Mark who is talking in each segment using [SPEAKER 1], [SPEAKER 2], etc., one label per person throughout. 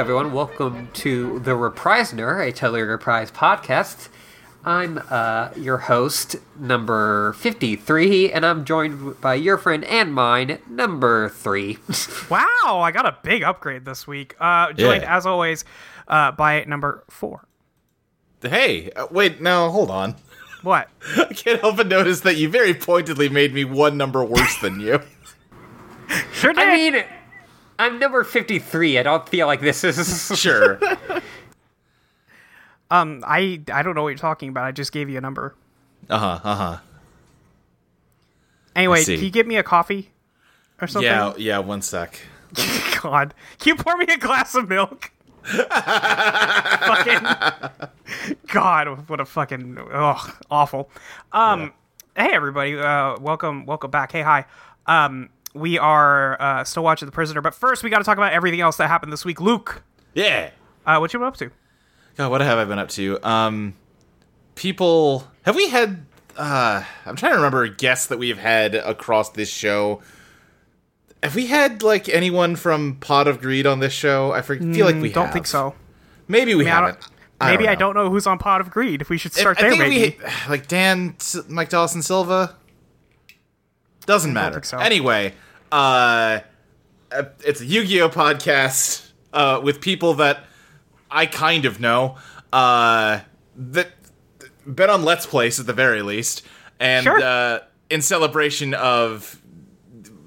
[SPEAKER 1] Hello, everyone. Welcome to the Reprisoner, a totally reprise podcast. I'm uh, your host, number 53, and I'm joined by your friend and mine, number 3.
[SPEAKER 2] Wow, I got a big upgrade this week. Uh, joined,
[SPEAKER 3] Yeah.
[SPEAKER 2] as always, uh, by number four.
[SPEAKER 3] Hey, uh, wait, no, hold on.
[SPEAKER 2] What?
[SPEAKER 3] I can't help but notice that you very pointedly made me one number worse than you.
[SPEAKER 2] Sure did.
[SPEAKER 1] I mean, I'm number 53. I don't feel like this is.
[SPEAKER 3] Sure.
[SPEAKER 2] um, I I don't know what you're talking about. I just gave you a number.
[SPEAKER 3] Uh huh. Uh huh.
[SPEAKER 2] Anyway, can you get me a coffee or something?
[SPEAKER 3] Yeah. Yeah. One sec.
[SPEAKER 2] God, can you pour me a glass of milk? fucking God, what a fucking ugh, awful. Um, hey everybody, uh, welcome, welcome back. Hey, hi. Um, we are uh, still watching The Prisoner, but first we got to talk about everything else that happened this week. Luke,
[SPEAKER 3] Yeah.
[SPEAKER 2] uh, what you been up to?
[SPEAKER 3] God, what have I been up to? Um, people, have we had? Uh, I'm trying to remember guests that we've had across this show. Have we had like anyone from Pot of Greed on this show? I for- feel like we
[SPEAKER 2] Mm, Don't
[SPEAKER 3] have.
[SPEAKER 2] think so.
[SPEAKER 3] Maybe we
[SPEAKER 2] I mean, I don't-
[SPEAKER 3] haven't.
[SPEAKER 2] Maybe I don't know who's on Pot of Greed. If we should start
[SPEAKER 3] I
[SPEAKER 2] there,
[SPEAKER 3] think
[SPEAKER 2] maybe.
[SPEAKER 3] we like Dan, Mike Dawson Silva. Doesn't matter.
[SPEAKER 2] so.
[SPEAKER 3] Anyway, uh, uh, it's a Yu-Gi-Oh podcast uh, with people that I kind of know. Uh, that been on Let's Plays at the very least, and
[SPEAKER 2] Sure.
[SPEAKER 3] uh, in celebration of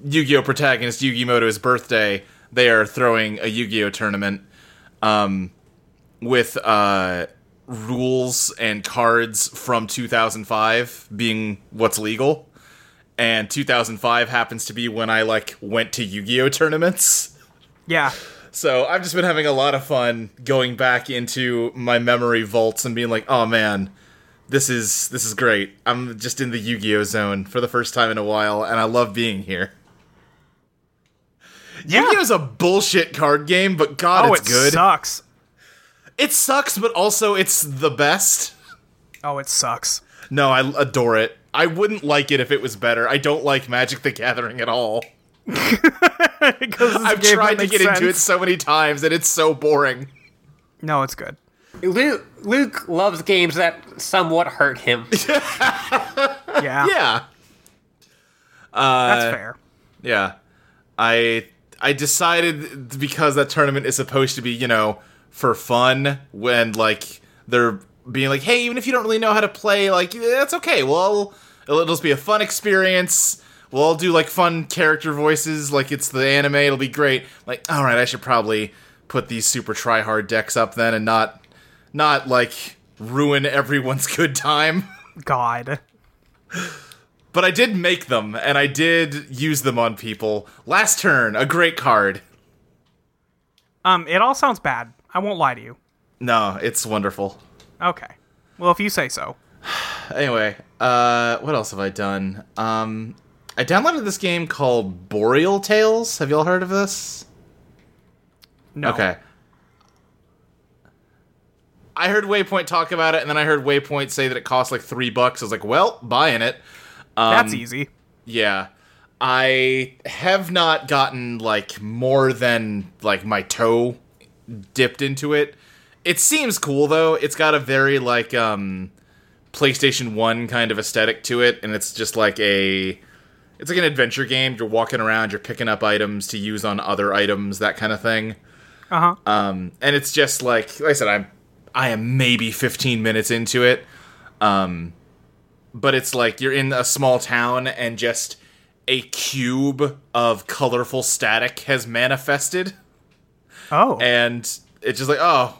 [SPEAKER 3] Yu-Gi-Oh protagonist Yugi Muto's birthday, they are throwing a Yu-Gi-Oh tournament. Um, with uh rules and cards from 2005 being what's legal and 2005 happens to be when I like went to Yu-Gi-Oh tournaments.
[SPEAKER 2] yeah.
[SPEAKER 3] So I've just been having a lot of fun going back into my memory vaults and being like, "Oh man, this is this is great. I'm just in the Yu-Gi-Oh zone for the first time in a while and I love being here."
[SPEAKER 2] Yeah.
[SPEAKER 3] Yu-Gi-Oh's a bullshit card game, but god,
[SPEAKER 2] Oh,
[SPEAKER 3] it's
[SPEAKER 2] it
[SPEAKER 3] good.
[SPEAKER 2] sucks.
[SPEAKER 3] It sucks, but also it's the best.
[SPEAKER 2] Oh, it sucks.
[SPEAKER 3] No, I adore it. I wouldn't like it if it was better. I don't like Magic the Gathering at all. I've tried to get into it so many times and it's so boring.
[SPEAKER 2] No, it's good.
[SPEAKER 1] Luke, Luke loves games that somewhat hurt him.
[SPEAKER 2] Yeah,
[SPEAKER 3] Yeah. Uh,
[SPEAKER 2] that's fair.
[SPEAKER 3] Yeah. I I decided because that tournament is supposed to be, you know, for fun when like they're being like, "Hey, even if you don't really know how to play, like that's okay. Well, it'll just be a fun experience. We'll all do like fun character voices like it's the anime. It'll be great." Like, "All right, I should probably put these super try hard decks up then and not not like ruin everyone's good time."
[SPEAKER 2] God.
[SPEAKER 3] But I did make them, and I did use them on people. Last turn, a great card.
[SPEAKER 2] Um, it all sounds bad. I won't lie to you.
[SPEAKER 3] No, it's wonderful.
[SPEAKER 2] Okay. Well, if you say so.
[SPEAKER 3] Anyway, uh, what else have I done? Um, I downloaded this game called Boreal Tales. Have y'all heard of this?
[SPEAKER 2] No.
[SPEAKER 3] Okay. I heard Waypoint talk about it, and then I heard Waypoint say that it costs like three bucks. I was like, well, buying it.
[SPEAKER 2] That's
[SPEAKER 3] Um,
[SPEAKER 2] easy.
[SPEAKER 3] Yeah. I have not gotten like more than like my toe dipped into it. It seems cool though. It's got a very like um PlayStation 1 kind of aesthetic to it and it's just like a it's like an adventure game. You're walking around, you're picking up items to use on other items, that kind of thing.
[SPEAKER 2] Uh huh.
[SPEAKER 3] Um, and it's just like, like I said, I'm I am maybe 15 minutes into it. Um, but it's like you're in a small town and just a cube of colorful static has manifested,
[SPEAKER 2] oh.
[SPEAKER 3] and it's just like, oh,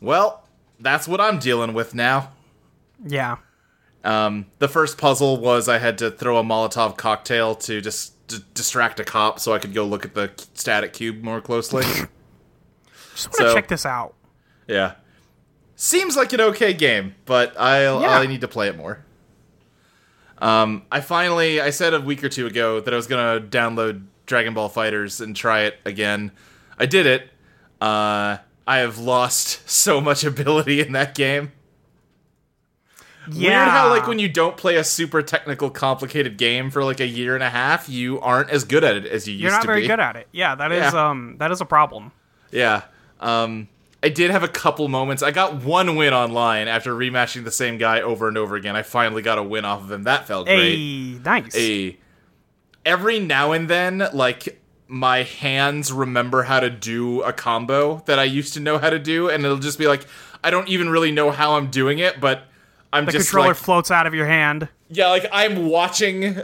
[SPEAKER 3] well, that's what I'm dealing with now.
[SPEAKER 2] Yeah.
[SPEAKER 3] Um, the first puzzle was I had to throw a Molotov cocktail to just d- distract a cop so I could go look at the static cube more closely.
[SPEAKER 2] Just want to
[SPEAKER 3] so-
[SPEAKER 2] check this out.
[SPEAKER 3] Yeah. Seems like an okay game, but I'll
[SPEAKER 2] Yeah.
[SPEAKER 3] I need to play it more. Um, I finally I said a week or two ago that I was gonna download Dragon Ball FighterZ and try it again. I did it. Uh, I have lost so much ability in that game.
[SPEAKER 2] Yeah.
[SPEAKER 3] Weird how like when you don't play a super technical, complicated game for like a year and a half, you aren't as good at it as you used to be.
[SPEAKER 2] you're not very good at it. Yeah, that is
[SPEAKER 3] Yeah.
[SPEAKER 2] um that is a problem.
[SPEAKER 3] Yeah. Um, I did have a couple moments. I got one win online after rematching the same guy over and over again. I finally got a win off of him. That felt great.
[SPEAKER 2] Hey, nice.
[SPEAKER 3] Every now and then, like my hands remember how to do a combo that I used to know how to do, and it'll just be like I don't even really know how I'm doing it, but I'm
[SPEAKER 2] the
[SPEAKER 3] just
[SPEAKER 2] controller
[SPEAKER 3] like
[SPEAKER 2] floats out of your hand.
[SPEAKER 3] yeah, like I'm watching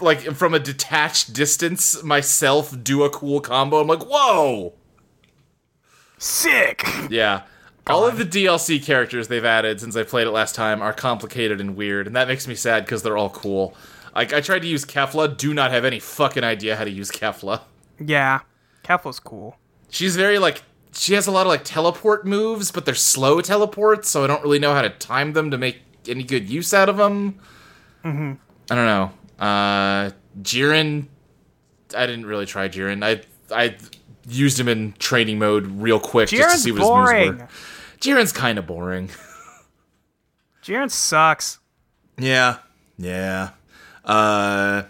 [SPEAKER 3] like from a detached distance myself do a cool combo. I'm like, whoa.
[SPEAKER 2] Sick.
[SPEAKER 3] Yeah. All of the DLC characters they've added since I played it last time are complicated and weird, and that makes me sad because they're all cool. Like I tried to use Kefla, do not have any fucking idea how to use Kefla.
[SPEAKER 2] Yeah, Kefla's cool.
[SPEAKER 3] She's very like she has a lot of like teleport moves, but they're slow teleports, so I don't really know how to time them to make any good use out of them. Mm-hmm. I don't know. Uh Jiren I didn't really try Jiren. I I used him in training mode real quick just to see what
[SPEAKER 2] boring.
[SPEAKER 3] his moves were. Jiren's kind of boring.
[SPEAKER 2] Jiren sucks.
[SPEAKER 3] Yeah. Yeah. Uh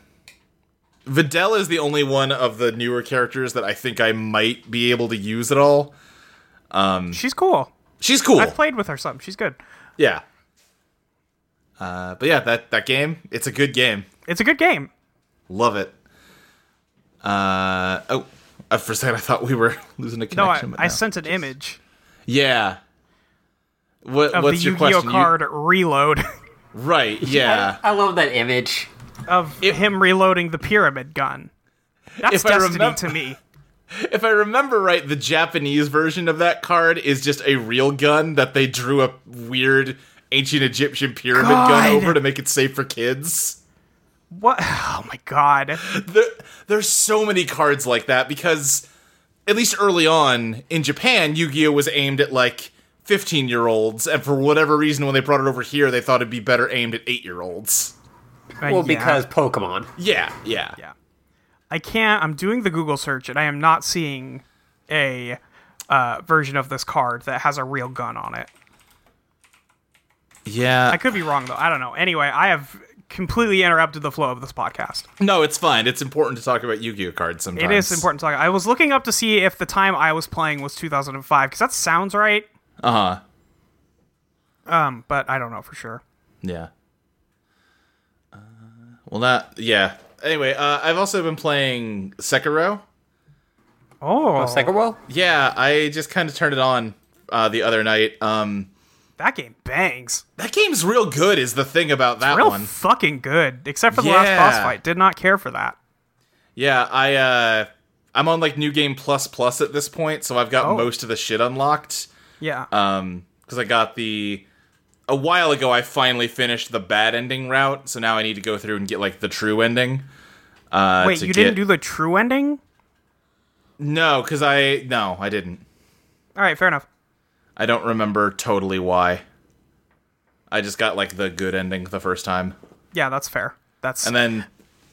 [SPEAKER 3] Videl is the only one of the newer characters that I think I might be able to use at all.
[SPEAKER 2] Um, She's cool.
[SPEAKER 3] She's cool.
[SPEAKER 2] I've played with her some. She's good.
[SPEAKER 3] Yeah. Uh, but yeah, that that game, it's a good game.
[SPEAKER 2] It's a good game.
[SPEAKER 3] Love it. Uh oh, for a second I thought we were losing a
[SPEAKER 2] No, I,
[SPEAKER 3] connection. but
[SPEAKER 2] I
[SPEAKER 3] no.
[SPEAKER 2] sent an image
[SPEAKER 3] yeah. What
[SPEAKER 2] of
[SPEAKER 3] what's
[SPEAKER 2] the
[SPEAKER 3] your
[SPEAKER 2] Yu-Gi-Oh
[SPEAKER 3] question? You-
[SPEAKER 2] card reload
[SPEAKER 3] right? Yeah.
[SPEAKER 1] I love that image.
[SPEAKER 2] Of him reloading the pyramid gun. That's destiny to me.
[SPEAKER 3] If I remember right, the Japanese version of that card is just a real gun that they drew a weird ancient Egyptian pyramid gun over to make it safe for kids.
[SPEAKER 2] What? Oh my god.
[SPEAKER 3] There, there's so many cards like that because, at least early on in Japan, Yu-Gi-Oh was aimed at like 15 year olds, and for whatever reason, when they brought it over here, they thought it'd be better aimed at eight year olds.
[SPEAKER 2] Uh,
[SPEAKER 1] Well,
[SPEAKER 2] yeah.
[SPEAKER 1] because Pokemon.
[SPEAKER 3] Yeah, yeah,
[SPEAKER 2] Yeah. I can't. I'm doing the Google search and I am not seeing a uh, version of this card that has a real gun on it.
[SPEAKER 3] yeah.
[SPEAKER 2] I could be wrong though. I don't know. Anyway, I have completely interrupted the flow of this podcast.
[SPEAKER 3] no, it's fine. It's important to talk about Yu-Gi-Oh cards sometimes.
[SPEAKER 2] It is important to talk. I was looking up to see if the time I was playing was 2005 because that sounds right.
[SPEAKER 3] Uh huh.
[SPEAKER 2] Um, but I don't know for sure.
[SPEAKER 3] Yeah. Well, that yeah. Anyway, uh, I've also been playing Sekiro.
[SPEAKER 2] Oh,
[SPEAKER 1] Sekiro?
[SPEAKER 3] Yeah, I just kind of turned it on uh, the other night. Um,
[SPEAKER 2] that game bangs.
[SPEAKER 3] that game's real good. Is the thing about that
[SPEAKER 2] Real
[SPEAKER 3] one?
[SPEAKER 2] fucking good. Except for the last boss fight. Did not care for that.
[SPEAKER 3] Yeah, I uh, I'm on like New Game Plus Plus at this point, so I've got
[SPEAKER 2] Oh.
[SPEAKER 3] most of the shit unlocked.
[SPEAKER 2] Yeah.
[SPEAKER 3] Um, because I got the a while ago, I finally finished the bad ending route, so now I need to go through and get like the true ending. Uh,
[SPEAKER 2] Wait, you didn't do the true ending?
[SPEAKER 3] No, because I no, I didn't.
[SPEAKER 2] All right, fair enough.
[SPEAKER 3] I don't remember totally why. I just got like the good ending the first time,
[SPEAKER 2] Yeah, that's fair. That's
[SPEAKER 3] and then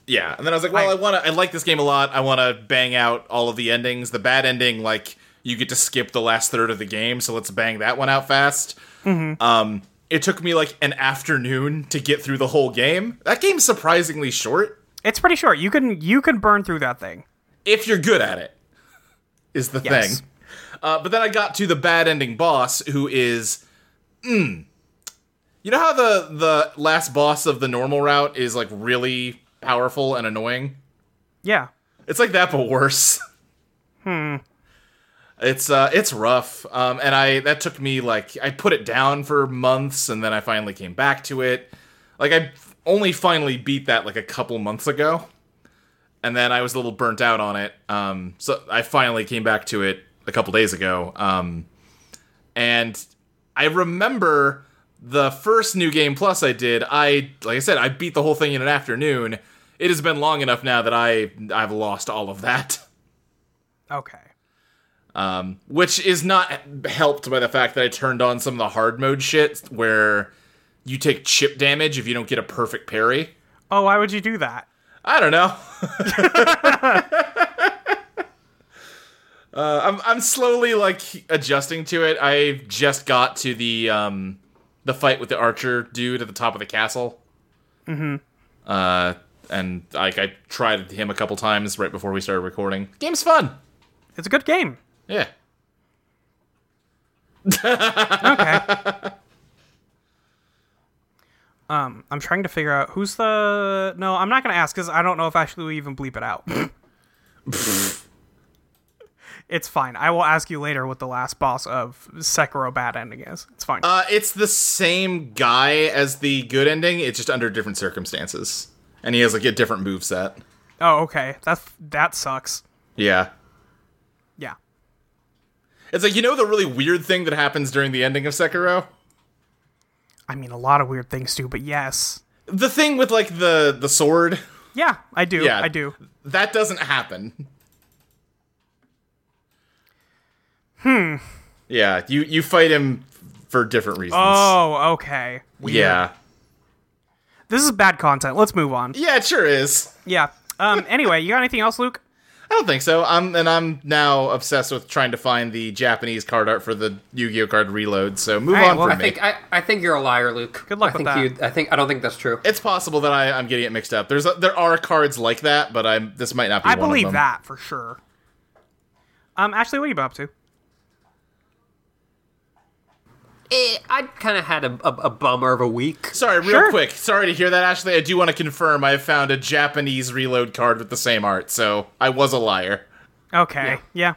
[SPEAKER 3] yeah, and then I was like, well, I,
[SPEAKER 2] I-
[SPEAKER 3] want to. I like this game a lot. I want to bang out all of the endings. The bad ending, like you get to skip the last third of the game, so let's bang that one out fast. Um, it took me like an afternoon to get through the whole game. That game's surprisingly short
[SPEAKER 2] it's pretty short. You can you can burn through that thing.
[SPEAKER 3] if you're good at it. Is the
[SPEAKER 2] Yes.
[SPEAKER 3] thing. Uh, but then I got to the bad ending boss, who is, mm, you know how the the last boss of the normal route is like really powerful and annoying.
[SPEAKER 2] Yeah.
[SPEAKER 3] It's like that, but worse. Hmm. It's uh, it's rough. Um, and I that took me like I put it down for months, and then I finally came back to it. Like I only finally beat that like a couple months ago, and then I was a little burnt out on it. Um, so I finally came back to it a couple days ago. Um, and I remember the first new game plus I did. I like I said, I beat the whole thing in an afternoon. It has been long enough now that I I've lost all of that.
[SPEAKER 2] Okay.
[SPEAKER 3] Um, which is not helped by the fact that I turned on some of the hard mode shit where you take chip damage if you don't get a perfect parry.
[SPEAKER 2] Oh, why would you do that?
[SPEAKER 3] I don't know. uh, I'm I'm slowly like adjusting to it. I just got to the um the fight with the archer dude at the top of the castle. Mm-hmm. Uh, and like I tried him a couple times right before we started recording. Game's fun.
[SPEAKER 2] It's a good game.
[SPEAKER 3] Yeah.
[SPEAKER 2] okay. Um, I'm trying to figure out who's the. No, I'm not gonna ask because I don't know if actually we even bleep it out. it's fine. I will ask you later what the last boss of Sekiro bad ending is. It's fine.
[SPEAKER 3] Uh, it's the same guy as the good ending. It's just under different circumstances, and he has like a different move set.
[SPEAKER 2] oh, okay. That that sucks.
[SPEAKER 3] Yeah,
[SPEAKER 2] Yeah.
[SPEAKER 3] It's like you know the really weird thing that happens during the ending of Sekiro.
[SPEAKER 2] I mean, a lot of weird things too, but yes.
[SPEAKER 3] The thing with like the the sword.
[SPEAKER 2] Yeah, I do.
[SPEAKER 3] Yeah,
[SPEAKER 2] I do.
[SPEAKER 3] That doesn't happen. Hmm. Yeah, you you fight him for different reasons.
[SPEAKER 2] Oh, okay. Weird.
[SPEAKER 3] yeah.
[SPEAKER 2] This is bad content. Let's move on.
[SPEAKER 3] Yeah, it sure is.
[SPEAKER 2] Yeah. Um. Anyway, you got anything else, Luke?
[SPEAKER 3] I don't think so. I'm and I'm now obsessed with trying to find the Japanese card art for the Yu-Gi-Oh card reload. So move
[SPEAKER 2] Alright,
[SPEAKER 3] on
[SPEAKER 2] well,
[SPEAKER 3] for
[SPEAKER 1] I
[SPEAKER 3] me.
[SPEAKER 1] think I, I think you're a liar, Luke.
[SPEAKER 2] Good luck
[SPEAKER 1] I
[SPEAKER 2] with
[SPEAKER 1] think
[SPEAKER 2] that.
[SPEAKER 1] You, I think I don't think that's true.
[SPEAKER 3] it's possible that I, I'm getting it mixed up. There's a, there are cards like that, but I'm this might not be.
[SPEAKER 2] I
[SPEAKER 3] one
[SPEAKER 2] believe
[SPEAKER 3] of them.
[SPEAKER 2] that for sure. Um. Ashley, what are you up to?
[SPEAKER 1] Eh, I kind of had a, a, a bummer of a week.
[SPEAKER 3] Sorry, real
[SPEAKER 2] Sure.
[SPEAKER 3] quick. Sorry to hear that, Ashley. I do want to confirm I have found a Japanese reload card with the same art, so I was a liar.
[SPEAKER 2] Okay. Yeah.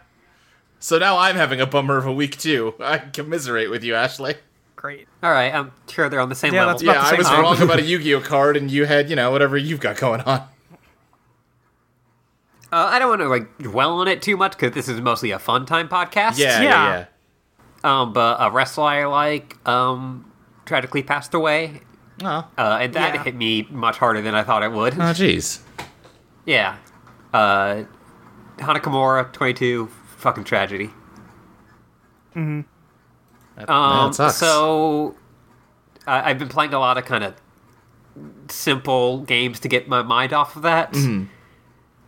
[SPEAKER 3] So now I'm having a bummer of a week too. I commiserate with you, Ashley.
[SPEAKER 2] Great.
[SPEAKER 1] All right, I'm sure they're on the same
[SPEAKER 2] Yeah,
[SPEAKER 1] level.
[SPEAKER 2] that's
[SPEAKER 3] Yeah,
[SPEAKER 2] the
[SPEAKER 3] I was
[SPEAKER 2] time.
[SPEAKER 3] wrong about a Yu-Gi-Oh card, and you had, you know, whatever you've got going on.
[SPEAKER 1] Uh, I don't want to like dwell on it too much because this is mostly a fun time podcast.
[SPEAKER 3] Yeah, yeah,
[SPEAKER 2] Yeah.
[SPEAKER 3] yeah.
[SPEAKER 1] Um, but a wrestler I like um tragically passed away,
[SPEAKER 3] Oh,
[SPEAKER 1] uh, and that
[SPEAKER 2] Yeah.
[SPEAKER 1] hit me much harder than I thought it would.
[SPEAKER 3] oh, jeez.
[SPEAKER 1] Yeah. Uh, Hana Kimura, 22, fucking tragedy.
[SPEAKER 3] That,
[SPEAKER 1] Um,
[SPEAKER 3] that sucks.
[SPEAKER 1] so I I've been playing a lot of kind of simple games to get my mind off of that.
[SPEAKER 3] Mm-hmm.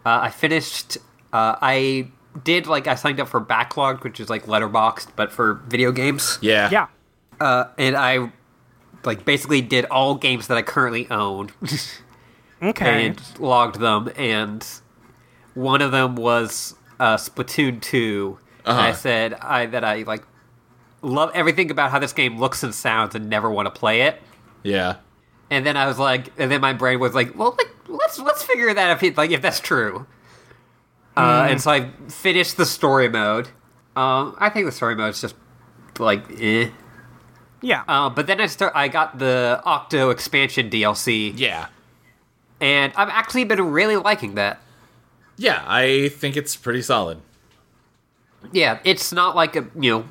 [SPEAKER 1] Uh, I finished. Uh, I did like I signed up for Backloggd, which is like Letterboxd but for video games.
[SPEAKER 3] yeah,
[SPEAKER 2] Yeah.
[SPEAKER 1] Uh, and I like basically did all games that I currently own
[SPEAKER 2] Okay.
[SPEAKER 1] and logged them. And one of them was uh, Splatoon 2 And I
[SPEAKER 3] Uh-huh.
[SPEAKER 1] said I that I like love everything about how this game looks and sounds, and never want to play it.
[SPEAKER 3] yeah.
[SPEAKER 1] And then I was like, and then my brain was like, well, like, let's let's figure that if it, like if that's true. Uh, and so I finished the story mode. Um, I think the story mode is just like, eh.
[SPEAKER 2] yeah.
[SPEAKER 1] Uh, but then I start. I got the Octo expansion DLC,
[SPEAKER 3] Yeah.
[SPEAKER 1] and I've actually been really liking that.
[SPEAKER 3] Yeah, I think it's pretty solid.
[SPEAKER 1] Yeah, it's not like a you know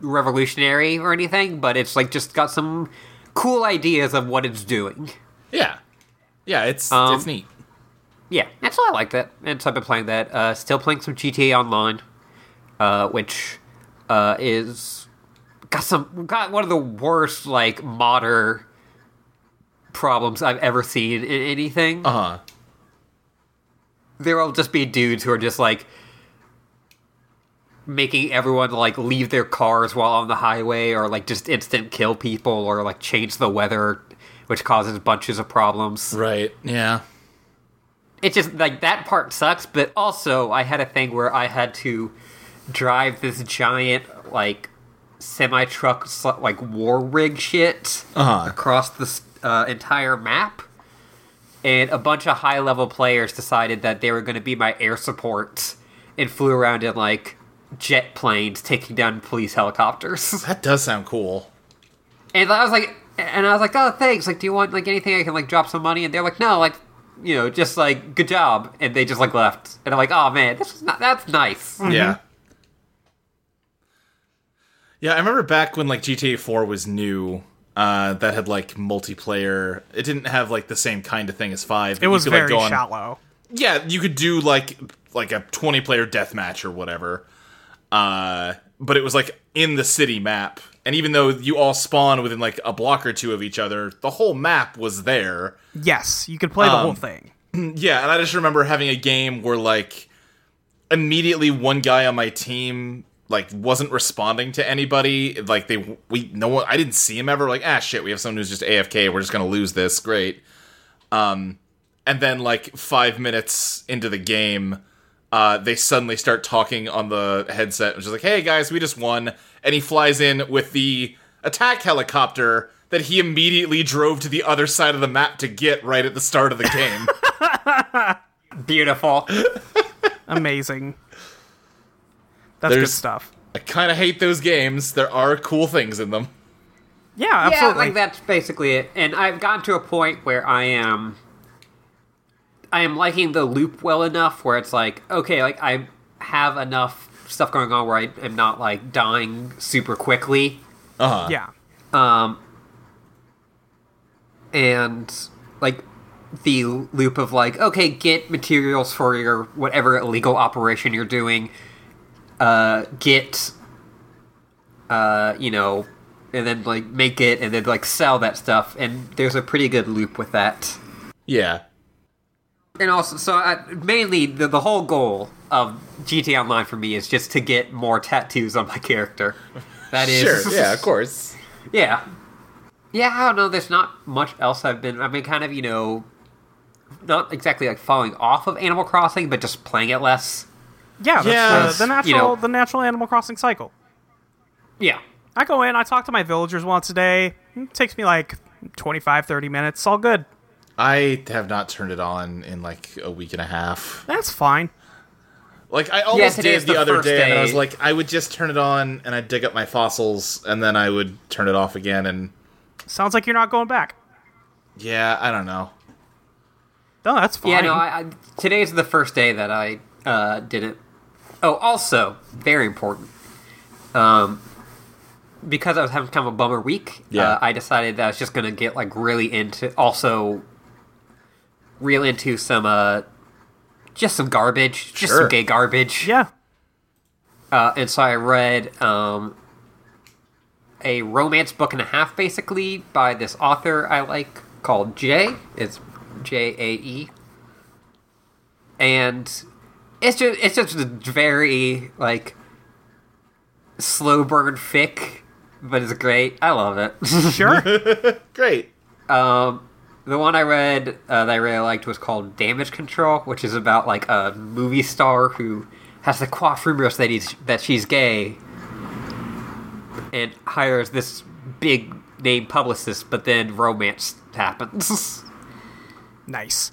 [SPEAKER 1] revolutionary or anything, but it's like just got some cool ideas of what it's doing.
[SPEAKER 3] Yeah. Yeah, it's
[SPEAKER 1] Um,
[SPEAKER 3] it's neat.
[SPEAKER 1] Yeah, that's why I like that. And so I've been playing that. Uh, still playing some GTA Online, uh, which uh, is got some got one of the worst like modder problems I've ever seen in anything.
[SPEAKER 3] Uh-huh.
[SPEAKER 1] there will just be dudes who are just like making everyone like leave their cars while on the highway or like just instant kill people or like change the weather which causes bunches of problems
[SPEAKER 3] Right. Yeah.
[SPEAKER 1] It's just like that part sucks but also i had a thing where i had to drive this giant like semi truck like war rig shit
[SPEAKER 3] Uh-huh.
[SPEAKER 1] across the uh, entire map and a bunch of high level players decided that they were going to be my air support and flew around in like jet planes taking down police helicopters
[SPEAKER 3] That does sound cool.
[SPEAKER 1] and i was like and i was like oh thanks like do you want like anything i can like drop some money and they're like no like you know just like good job and they just like left and i'm like oh man this is not that's nice
[SPEAKER 3] Yeah. Yeah, I remember back when like GTA 4 was new, uh, that had like multiplayer. It didn't have like the same kind of thing as 5.
[SPEAKER 2] it was
[SPEAKER 3] could, like,
[SPEAKER 2] very
[SPEAKER 3] go on-
[SPEAKER 2] shallow.
[SPEAKER 3] Yeah, you could do like like a 20 player deathmatch or whatever. Uh, but it was like in the city map. And even though you all spawn within like a block or two of each other, the whole map was there.
[SPEAKER 2] Yes, you could play the
[SPEAKER 3] Um,
[SPEAKER 2] whole thing.
[SPEAKER 3] Yeah, and I just remember having a game where like immediately one guy on my team like wasn't responding to anybody. Like they we no one I didn't see him ever. Like ah shit, we have someone who's just AFK. We're just gonna lose this. Great. Um, and then like five minutes into the game, uh, they suddenly start talking on the headset, which is like, "Hey guys, we just won!" And he flies in with the attack helicopter that he immediately drove to the other side of the map to get right at the start of the game.
[SPEAKER 1] Beautiful.
[SPEAKER 2] Amazing. That's good stuff.
[SPEAKER 3] I kind of hate those games. There are cool things in them.
[SPEAKER 2] Yeah,
[SPEAKER 1] Yeah,
[SPEAKER 2] absolutely.
[SPEAKER 1] like that's basically it. And I've gotten to a point where I am I am liking the loop well enough where it's like, okay, like I have enough stuff going on where I am not like dying super quickly.
[SPEAKER 3] Uh huh.
[SPEAKER 2] yeah.
[SPEAKER 1] Um and like the loop of like, okay, get materials for your whatever illegal operation you're doing. Uh get uh, you know, and then like make it and then like sell that stuff and there's a pretty good loop with that.
[SPEAKER 3] Yeah.
[SPEAKER 1] And also, so I, mainly the, the whole goal of GTA Online for me is just to get more tattoos on my character. That is
[SPEAKER 3] Sure. Yeah. Of course.
[SPEAKER 1] yeah. Yeah, I don't know. There's not much else I've been. I've been kind of, you know, not exactly like falling off of Animal Crossing, but just playing it less.
[SPEAKER 2] Yeah, that's
[SPEAKER 3] Yeah,
[SPEAKER 2] the, the natural
[SPEAKER 1] you know-
[SPEAKER 2] the natural Animal Crossing cycle.
[SPEAKER 1] Yeah.
[SPEAKER 2] I go in, I talk to my villagers once a day. It takes me like 25, 30 minutes. It's all good.
[SPEAKER 3] I have not turned it on in like a week and a half.
[SPEAKER 2] That's fine.
[SPEAKER 3] Like I almost
[SPEAKER 1] today's
[SPEAKER 3] did the,
[SPEAKER 1] the
[SPEAKER 3] other
[SPEAKER 1] first
[SPEAKER 3] day, and I was like, I would just turn it on and I'd dig up my fossils, and then I would turn it off again. And
[SPEAKER 2] Sounds like you're not going back.
[SPEAKER 3] yeah, I don't know.
[SPEAKER 2] No, that's fine.
[SPEAKER 1] Yeah, no, I, I, today's the first day that I uh, did it. Oh, also, very important. Um, because I was having kind of a bummer week,
[SPEAKER 3] Yeah.
[SPEAKER 1] uh, I decided that I was just going to get like really into, also real into some, uh, just some garbage, just
[SPEAKER 3] Sure.
[SPEAKER 1] some gay garbage.
[SPEAKER 2] yeah.
[SPEAKER 1] Uh, and so I read um, a romance book and a half, basically, by this author I like called Jay. It's J A E, and it's just it's just a very like slow burn fic, but it's great. I love it.
[SPEAKER 2] Sure.
[SPEAKER 3] Great.
[SPEAKER 1] Um, the one I read uh, that I really liked was called Damage Control, which is about like a movie star who has to quaff rumors that he's that she's gay, and hires this big name publicist, but then romance happens.
[SPEAKER 2] nice.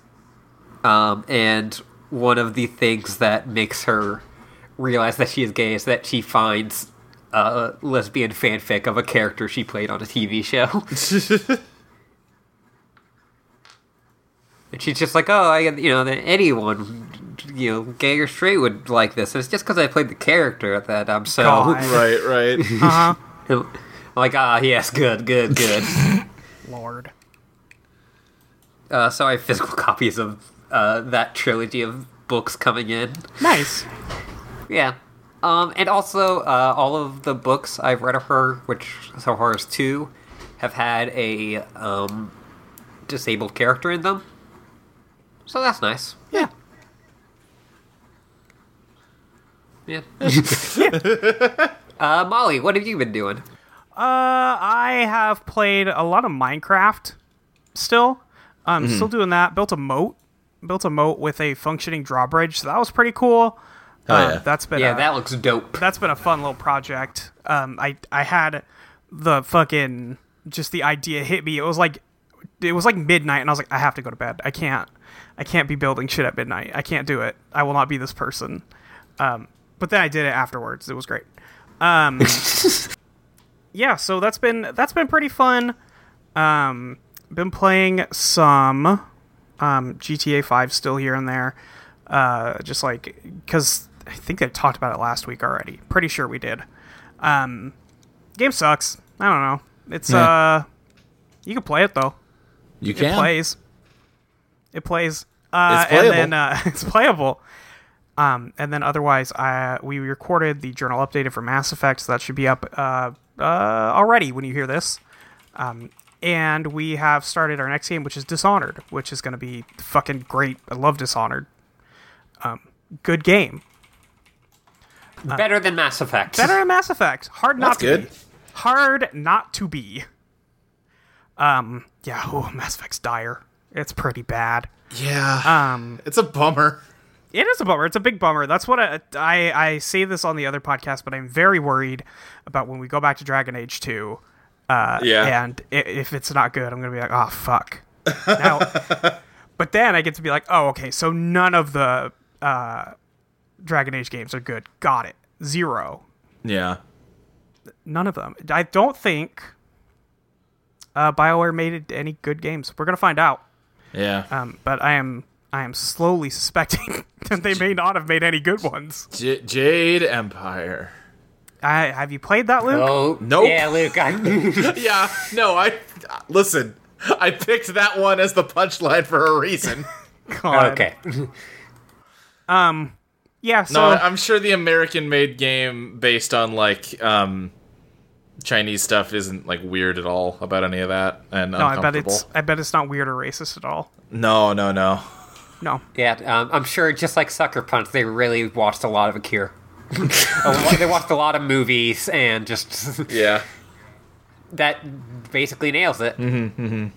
[SPEAKER 1] um, and one of the things that makes her realize that she is gay is that she finds a lesbian fanfic of a character she played on a TV show. And she's just like, oh, I, you know, that anyone, you know, gay or straight would like this. And it's just because I played the character that I'm so.
[SPEAKER 2] God.
[SPEAKER 3] right, right.
[SPEAKER 2] Uh huh.
[SPEAKER 1] I'm like, ah, yes, good, good, good.
[SPEAKER 2] Lord.
[SPEAKER 1] uh, so I have physical copies of uh, that trilogy of books coming in.
[SPEAKER 2] Nice.
[SPEAKER 1] Yeah. Um, and also, uh, all of the books I've read of her, which so far is two, have had a um, disabled character in them. So that's nice.
[SPEAKER 2] Yeah.
[SPEAKER 1] Yeah. uh, Molly, what have you been doing?
[SPEAKER 2] Uh, I have played a lot of Minecraft still. I'm still doing that. Built a moat. Built a moat with a functioning drawbridge. So that was pretty cool.
[SPEAKER 3] Oh,
[SPEAKER 2] Uh,
[SPEAKER 3] yeah.
[SPEAKER 2] That's been
[SPEAKER 1] Yeah,
[SPEAKER 2] a-
[SPEAKER 1] that looks dope.
[SPEAKER 2] that's been a fun little project. Um, I I had the fucking just the idea hit me. It was like it was like midnight, and I was like, I have to go to bed. I can't. I can't be building shit at midnight. I can't do it. I will not be this person. Um, but then I did it afterwards. It was great. Um, yeah, so that's been that's been pretty fun. Um, been playing some um, GTA Five still here and there. Uh, just like because I think they talked about it last week already. Pretty sure we did. Um, game sucks. I don't know. It's
[SPEAKER 3] Yeah.
[SPEAKER 2] uh, you can play it though.
[SPEAKER 3] You can.
[SPEAKER 2] It plays. It plays. Uh,
[SPEAKER 3] It's playable.
[SPEAKER 2] And then uh, it's playable. Um, and then otherwise, uh, we recorded the journal updated for Mass Effect, so that should be up uh, uh, already when you hear this. Um, and we have started our next game, which is Dishonored, which is going to be fucking great. I love Dishonored. Um, good game.
[SPEAKER 1] Better than Mass Effect.
[SPEAKER 2] Better than Mass Effect. Hard not
[SPEAKER 3] That's
[SPEAKER 2] to
[SPEAKER 3] good.
[SPEAKER 2] be. Hard not to be. Um, yeah, oh, Mass Effect's dire. It's pretty bad.
[SPEAKER 3] Yeah.
[SPEAKER 2] Um,
[SPEAKER 3] it's a bummer.
[SPEAKER 2] It is a bummer. It's a big bummer. That's what I, I I say this on the other podcast, but I'm very worried about when we go back to Dragon Age two. Uh,
[SPEAKER 3] Yeah.
[SPEAKER 2] And i- if it's not good, I'm gonna be like, oh fuck. Now, but then I get to be like, oh okay, so none of the uh, Dragon Age games are good. Got it. Zero.
[SPEAKER 3] Yeah.
[SPEAKER 2] None of them. I don't think uh, Bioware made any good games. We're gonna find out.
[SPEAKER 3] Yeah.
[SPEAKER 2] Um, but I am I am slowly suspecting that they may not have made any good ones.
[SPEAKER 3] J- Jade Empire.
[SPEAKER 2] I, have you played that, Luke?
[SPEAKER 1] Oh,
[SPEAKER 3] Nope.
[SPEAKER 1] Yeah, Luke. I,
[SPEAKER 3] yeah. No, I listen. I picked that one as the punchline for a reason.
[SPEAKER 2] God.
[SPEAKER 1] okay.
[SPEAKER 2] Yeah. So
[SPEAKER 3] No, I'm sure the American-made game based on like um, Chinese stuff isn't like weird at all about any of that, and
[SPEAKER 2] no, I bet it's I bet it's not weird or racist at all.
[SPEAKER 3] No, no, no.
[SPEAKER 2] No.
[SPEAKER 1] Yeah, um, I'm sure just like Sucker Punch, they really watched a lot of Akira. A lot- they watched a lot of movies and just
[SPEAKER 3] Yeah.
[SPEAKER 1] that basically nails it.
[SPEAKER 2] Um,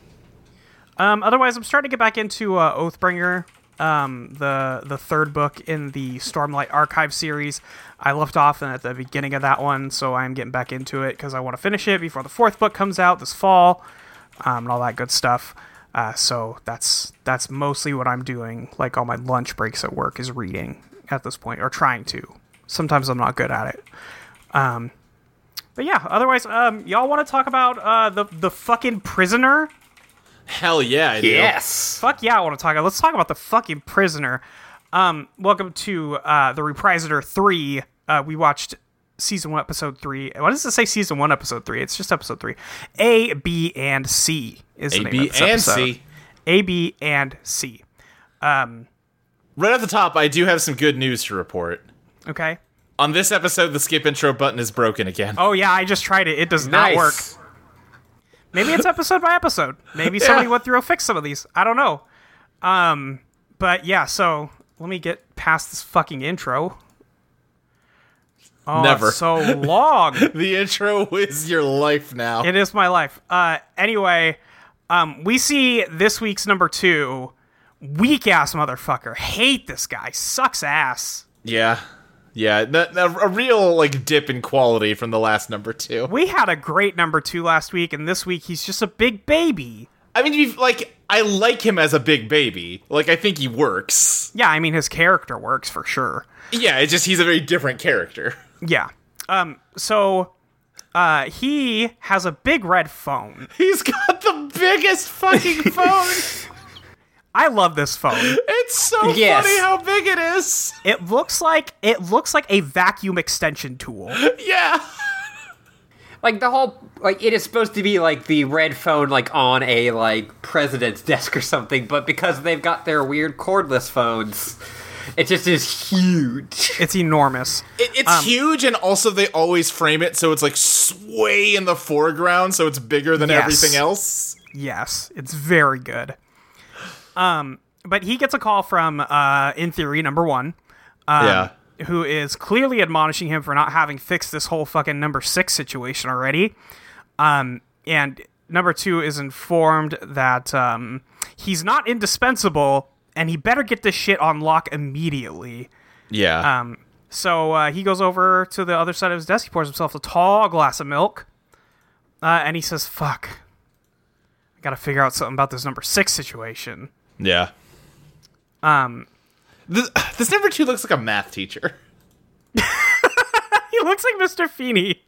[SPEAKER 2] otherwise, I'm starting to get back into uh, Oathbringer, um, the the third book in the Stormlight Archive series. I left off at the beginning of that one, so I'm getting back into it because I want to finish it before the fourth book comes out this fall, um, and all that good stuff. Uh, so that's that's mostly what I'm doing. Like all my lunch breaks at work is reading at this point, or trying to. Sometimes I'm not good at it. Um, but yeah, otherwise, um, y'all want to talk about uh, the the fucking prisoner?
[SPEAKER 3] Hell yeah, I do.
[SPEAKER 1] Yes.
[SPEAKER 2] Fuck yeah, I want to talk. about. Let's talk about the fucking prisoner. Um, welcome to uh, the Reprisoner three. Uh, we watched season one, episode three. Why does it say season one, episode three? It's just episode three. A, B, and C is the
[SPEAKER 3] A,
[SPEAKER 2] name
[SPEAKER 3] B,
[SPEAKER 2] of this
[SPEAKER 3] and
[SPEAKER 2] episode.
[SPEAKER 3] C.
[SPEAKER 2] A, B, and C.
[SPEAKER 3] Right off the top, I do have some good news to report.
[SPEAKER 2] Okay.
[SPEAKER 3] On this episode, the skip intro button is broken again.
[SPEAKER 2] Oh yeah, I just tried it. It does
[SPEAKER 1] Nice.
[SPEAKER 2] not work. Maybe it's episode by episode. Maybe somebody went through and fixed some of these. I don't know. Um, but yeah. So let me get past this fucking intro. Oh,
[SPEAKER 3] Never.
[SPEAKER 2] so long.
[SPEAKER 3] The intro is your life now.
[SPEAKER 2] it is my life. Uh, anyway, um, we see this week's number two. Weak ass motherfucker. Hate this guy. Sucks ass.
[SPEAKER 3] yeah. Yeah, a real like dip in quality from the last number two.
[SPEAKER 2] We had a great number two last week, and this week he's just a big baby.
[SPEAKER 3] I mean, like I like him as a big baby. Like I think he works.
[SPEAKER 2] Yeah, I mean his character works for sure.
[SPEAKER 3] Yeah, it's just he's a very different character.
[SPEAKER 2] Yeah. Um. So, uh, he has a big red phone.
[SPEAKER 3] He's got the biggest fucking phone.
[SPEAKER 2] I love this phone.
[SPEAKER 3] It's so
[SPEAKER 1] Yes.
[SPEAKER 3] funny how big it is.
[SPEAKER 2] It looks like it looks like a vacuum extension tool.
[SPEAKER 3] Yeah.
[SPEAKER 1] Like the whole like it is supposed to be like the red phone like on a like president's desk or something, but because they've got their weird cordless phones, it just is huge.
[SPEAKER 2] It's enormous.
[SPEAKER 3] It, it's um, huge, and also they always frame it so it's like sway in the foreground, so it's bigger than
[SPEAKER 2] Yes.
[SPEAKER 3] everything else.
[SPEAKER 2] Yes, it's very good. Um, but he gets a call from uh, in theory number one. Um,
[SPEAKER 3] yeah.
[SPEAKER 2] who is clearly admonishing him for not having fixed this whole fucking number six situation already. Um, and number two is informed that um, he's not indispensable and he better get this shit on lock immediately.
[SPEAKER 3] Yeah.
[SPEAKER 2] Um, so uh, he goes over to the other side of his desk. He pours himself a tall glass of milk, uh, and he says, "Fuck, I gotta figure out something about this number six situation."
[SPEAKER 3] Yeah.
[SPEAKER 2] Um,
[SPEAKER 3] This, this number two looks like a math teacher.
[SPEAKER 2] he looks like Mr. Feeney.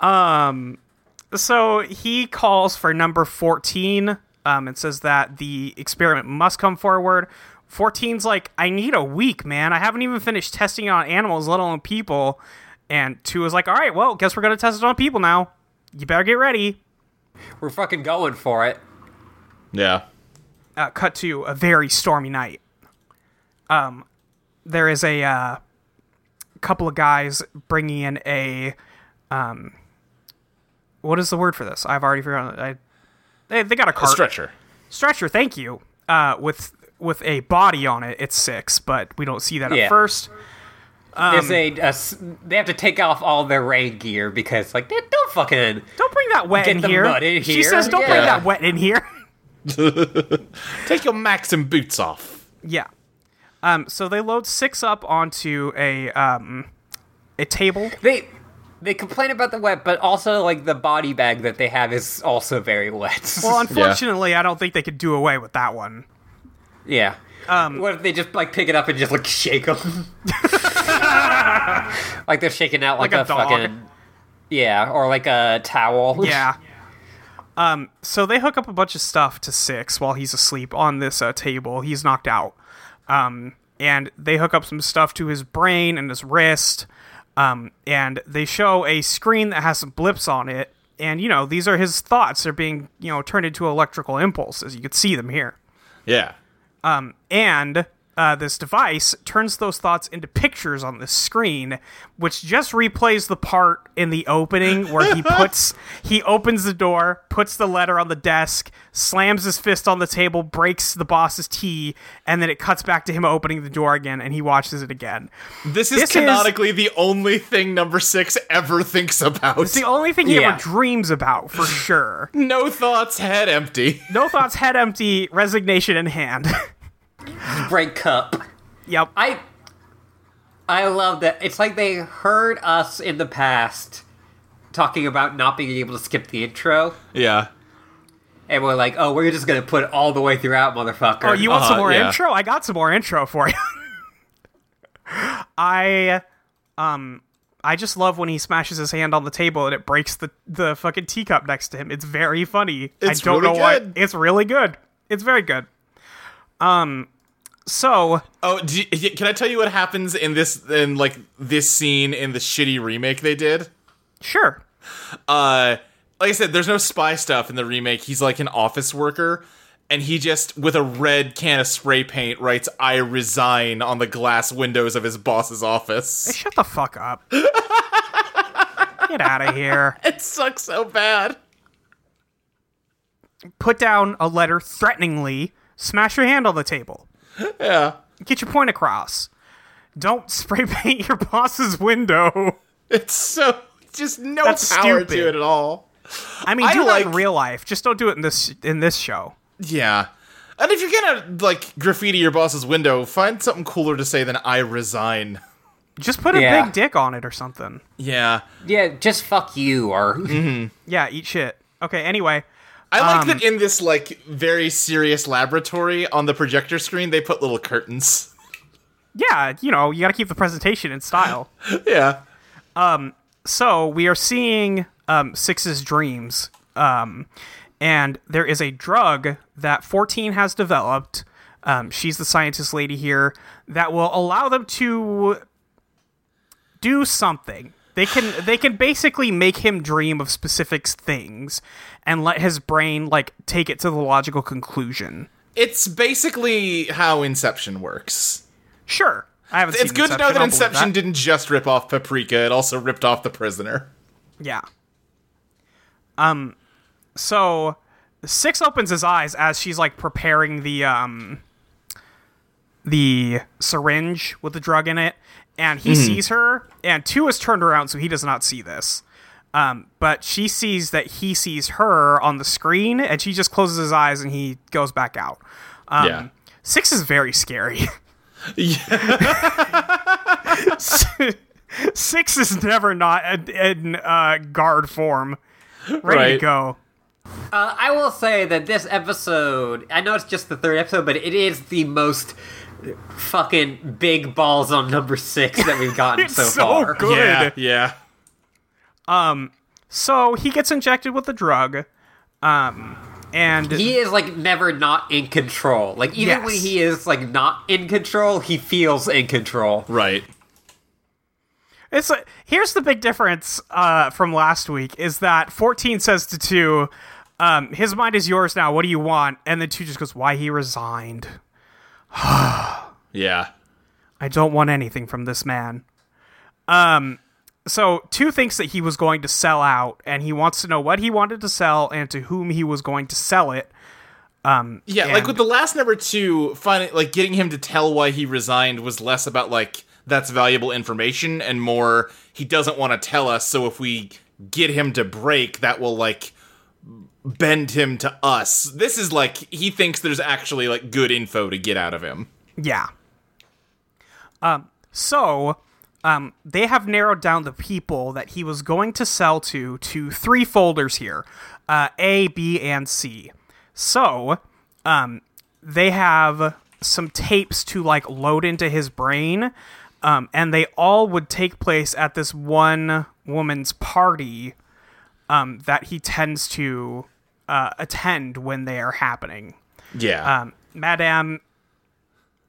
[SPEAKER 2] um, so he calls for number 14 um, and says that the experiment must come forward. 14's like, I need a week, man. I haven't even finished testing it on animals, let alone people. And 2 is like, all right, well, guess we're going to test it on people now. You better get ready.
[SPEAKER 1] We're fucking going for it.
[SPEAKER 3] Yeah.
[SPEAKER 2] uh, cut to a very stormy night. Um, there is a uh, couple of guys bringing in a um, what is the word for this? I've already forgotten. I, they they got a
[SPEAKER 3] A
[SPEAKER 2] cart
[SPEAKER 3] stretcher.
[SPEAKER 2] stretcher. Thank you. Uh, with with a body on it. It's six, but we don't see that
[SPEAKER 1] Yeah.
[SPEAKER 2] at first.
[SPEAKER 1] There's a, a s- they have to take off all their rain gear because like don't fucking
[SPEAKER 2] Don't bring that wet
[SPEAKER 1] Get
[SPEAKER 2] in
[SPEAKER 1] the
[SPEAKER 2] here.
[SPEAKER 1] mud in
[SPEAKER 2] She says, "Don't bring that wet in here."
[SPEAKER 3] Take your macs and boots off.
[SPEAKER 2] Yeah. Um, so they load six up onto a um, a table.
[SPEAKER 1] They they complain about the wet, but also like the body bag that they have is also very wet.
[SPEAKER 2] Well, unfortunately, I don't think they could do away with that one.
[SPEAKER 1] yeah. Um, what if they just like pick it up and just like shake them? like they're shaking out like,
[SPEAKER 2] Like a
[SPEAKER 1] a,
[SPEAKER 2] dog.
[SPEAKER 1] fucking yeah, or like a towel.
[SPEAKER 2] Yeah. Um, so they hook up a bunch of stuff to Six while he's asleep on this uh, table. He's knocked out. Um, and they hook up some stuff to his brain and his wrist. Um, and they show a screen that has some blips on it. And, you know, these are his thoughts. They're being, you know, turned into electrical impulses. You can see them here.
[SPEAKER 3] Yeah.
[SPEAKER 2] And uh, this device turns those thoughts into pictures on the screen, which just replays the part in the opening where he puts he opens the door, puts the letter on the desk, slams his fist on the table, breaks the boss's tea, and then it cuts back to him opening the door again, and he watches it again.
[SPEAKER 3] This is
[SPEAKER 2] This is-
[SPEAKER 3] canonically the only thing number six ever thinks about.
[SPEAKER 2] It's the only thing he
[SPEAKER 1] Yeah.
[SPEAKER 2] ever dreams about for sure.
[SPEAKER 3] no thoughts, head empty.
[SPEAKER 2] No thoughts, head empty, resignation in hand.
[SPEAKER 1] Break cup.
[SPEAKER 2] yep.
[SPEAKER 1] I I love that. It's like they heard us in the past talking about not being able to skip the intro,
[SPEAKER 3] Yeah.
[SPEAKER 1] and we're like, "Oh, we're just gonna put it all the way throughout, motherfucker."
[SPEAKER 2] Oh, you want some
[SPEAKER 3] Uh-huh,
[SPEAKER 2] more
[SPEAKER 3] yeah.
[SPEAKER 2] intro? I got some more intro for you. I um I just love when he smashes his hand on the table and it breaks the the fucking teacup next to him. It's very funny.
[SPEAKER 3] It's
[SPEAKER 2] I don't
[SPEAKER 3] really
[SPEAKER 2] know what.
[SPEAKER 3] good.
[SPEAKER 2] It's really good. It's very good. Um so
[SPEAKER 3] Oh, do you- can I tell you what happens in this in like this scene in the shitty remake they did?
[SPEAKER 2] sure.
[SPEAKER 3] Uh like I said, there's no spy stuff in the remake. He's like an office worker, and he just with a red can of spray paint writes "I resign" on the glass windows of his boss's office.
[SPEAKER 2] Shut the fuck up. Get out of here.
[SPEAKER 3] It sucks so bad.
[SPEAKER 2] Put down a letter threateningly, smash your hand on the table.
[SPEAKER 3] Yeah.
[SPEAKER 2] Get your point across. Don't spray paint your boss's window.
[SPEAKER 3] It's so just no
[SPEAKER 2] That's
[SPEAKER 3] power
[SPEAKER 2] stupid.
[SPEAKER 3] to it at all.
[SPEAKER 2] I mean,
[SPEAKER 3] I
[SPEAKER 2] do that in
[SPEAKER 3] like-
[SPEAKER 2] real life. Just don't do it in this in this show.
[SPEAKER 3] Yeah. And if you're gonna like graffiti your boss's window, find something cooler to say than "I resign."
[SPEAKER 2] Just put a
[SPEAKER 1] Yeah.
[SPEAKER 2] big dick on it or something.
[SPEAKER 3] Yeah.
[SPEAKER 1] yeah, just fuck you, or
[SPEAKER 2] Yeah, eat shit. Okay, anyway.
[SPEAKER 3] I like
[SPEAKER 2] Um,
[SPEAKER 3] that in this like very serious laboratory on the projector screen they put little curtains.
[SPEAKER 2] Yeah, you know, you got to keep the presentation in style.
[SPEAKER 3] yeah.
[SPEAKER 2] so, we are seeing um, Six's dreams. Um, and there is a drug that 14 has developed. Um, she's the scientist lady here that will allow them to do something. They can they can basically make him dream of specific things and let his brain like take it to the logical conclusion.
[SPEAKER 3] It's basically how Inception works.
[SPEAKER 2] Sure. I haven't
[SPEAKER 3] It's good to know that Inception
[SPEAKER 2] that.
[SPEAKER 3] didn't just rip off Paprika, it also ripped off The Prisoner.
[SPEAKER 2] Yeah. Um so Six opens his eyes as she's like preparing the um the syringe with the drug in it and he sees her and two is turned around so he does not see this. Um, but she sees that he sees her on the screen and she just closes his eyes and he goes back out. Um,
[SPEAKER 3] yeah.
[SPEAKER 2] Six is very scary. Six is never not in, in uh, guard form, ready to
[SPEAKER 3] Right.
[SPEAKER 2] go.
[SPEAKER 1] Uh, I will say that this episode, I know it's just the third episode, but it is the most fucking big balls on number six that we've gotten
[SPEAKER 2] It's
[SPEAKER 1] so,
[SPEAKER 2] so
[SPEAKER 1] far.
[SPEAKER 2] good.
[SPEAKER 3] Yeah, yeah.
[SPEAKER 2] So he gets injected with the drug, um, and
[SPEAKER 1] He is like never not in control. Like even
[SPEAKER 2] Yes.
[SPEAKER 1] when he is like not in control, he feels in control.
[SPEAKER 3] Right.
[SPEAKER 2] it's like, here's the big difference uh, from last week is that 14 says to two, um, "His mind is yours now. What do you want?" And then two just goes, "Why he resigned."
[SPEAKER 3] Yeah.
[SPEAKER 2] I don't want anything from this man. Um, so two thinks that he was going to sell out, and he wants to know what he wanted to sell and to whom he was going to sell it. Um,
[SPEAKER 3] Yeah,
[SPEAKER 2] and-
[SPEAKER 3] like with the last number two, finding like getting him to tell why he resigned was less about like that's valuable information and more he doesn't want to tell us. So if we get him to break, that will like bend him to us. This is like he thinks there's actually like good info to get out of him.
[SPEAKER 2] Yeah. Um, so, um, they have narrowed down the people that he was going to sell to to three folders here uh, A, B, and C. So, um, they have some tapes to like load into his brain, um, and they all would take place at this one woman's party um, that he tends to uh, attend when they are happening.
[SPEAKER 3] Yeah.
[SPEAKER 2] Um, Madame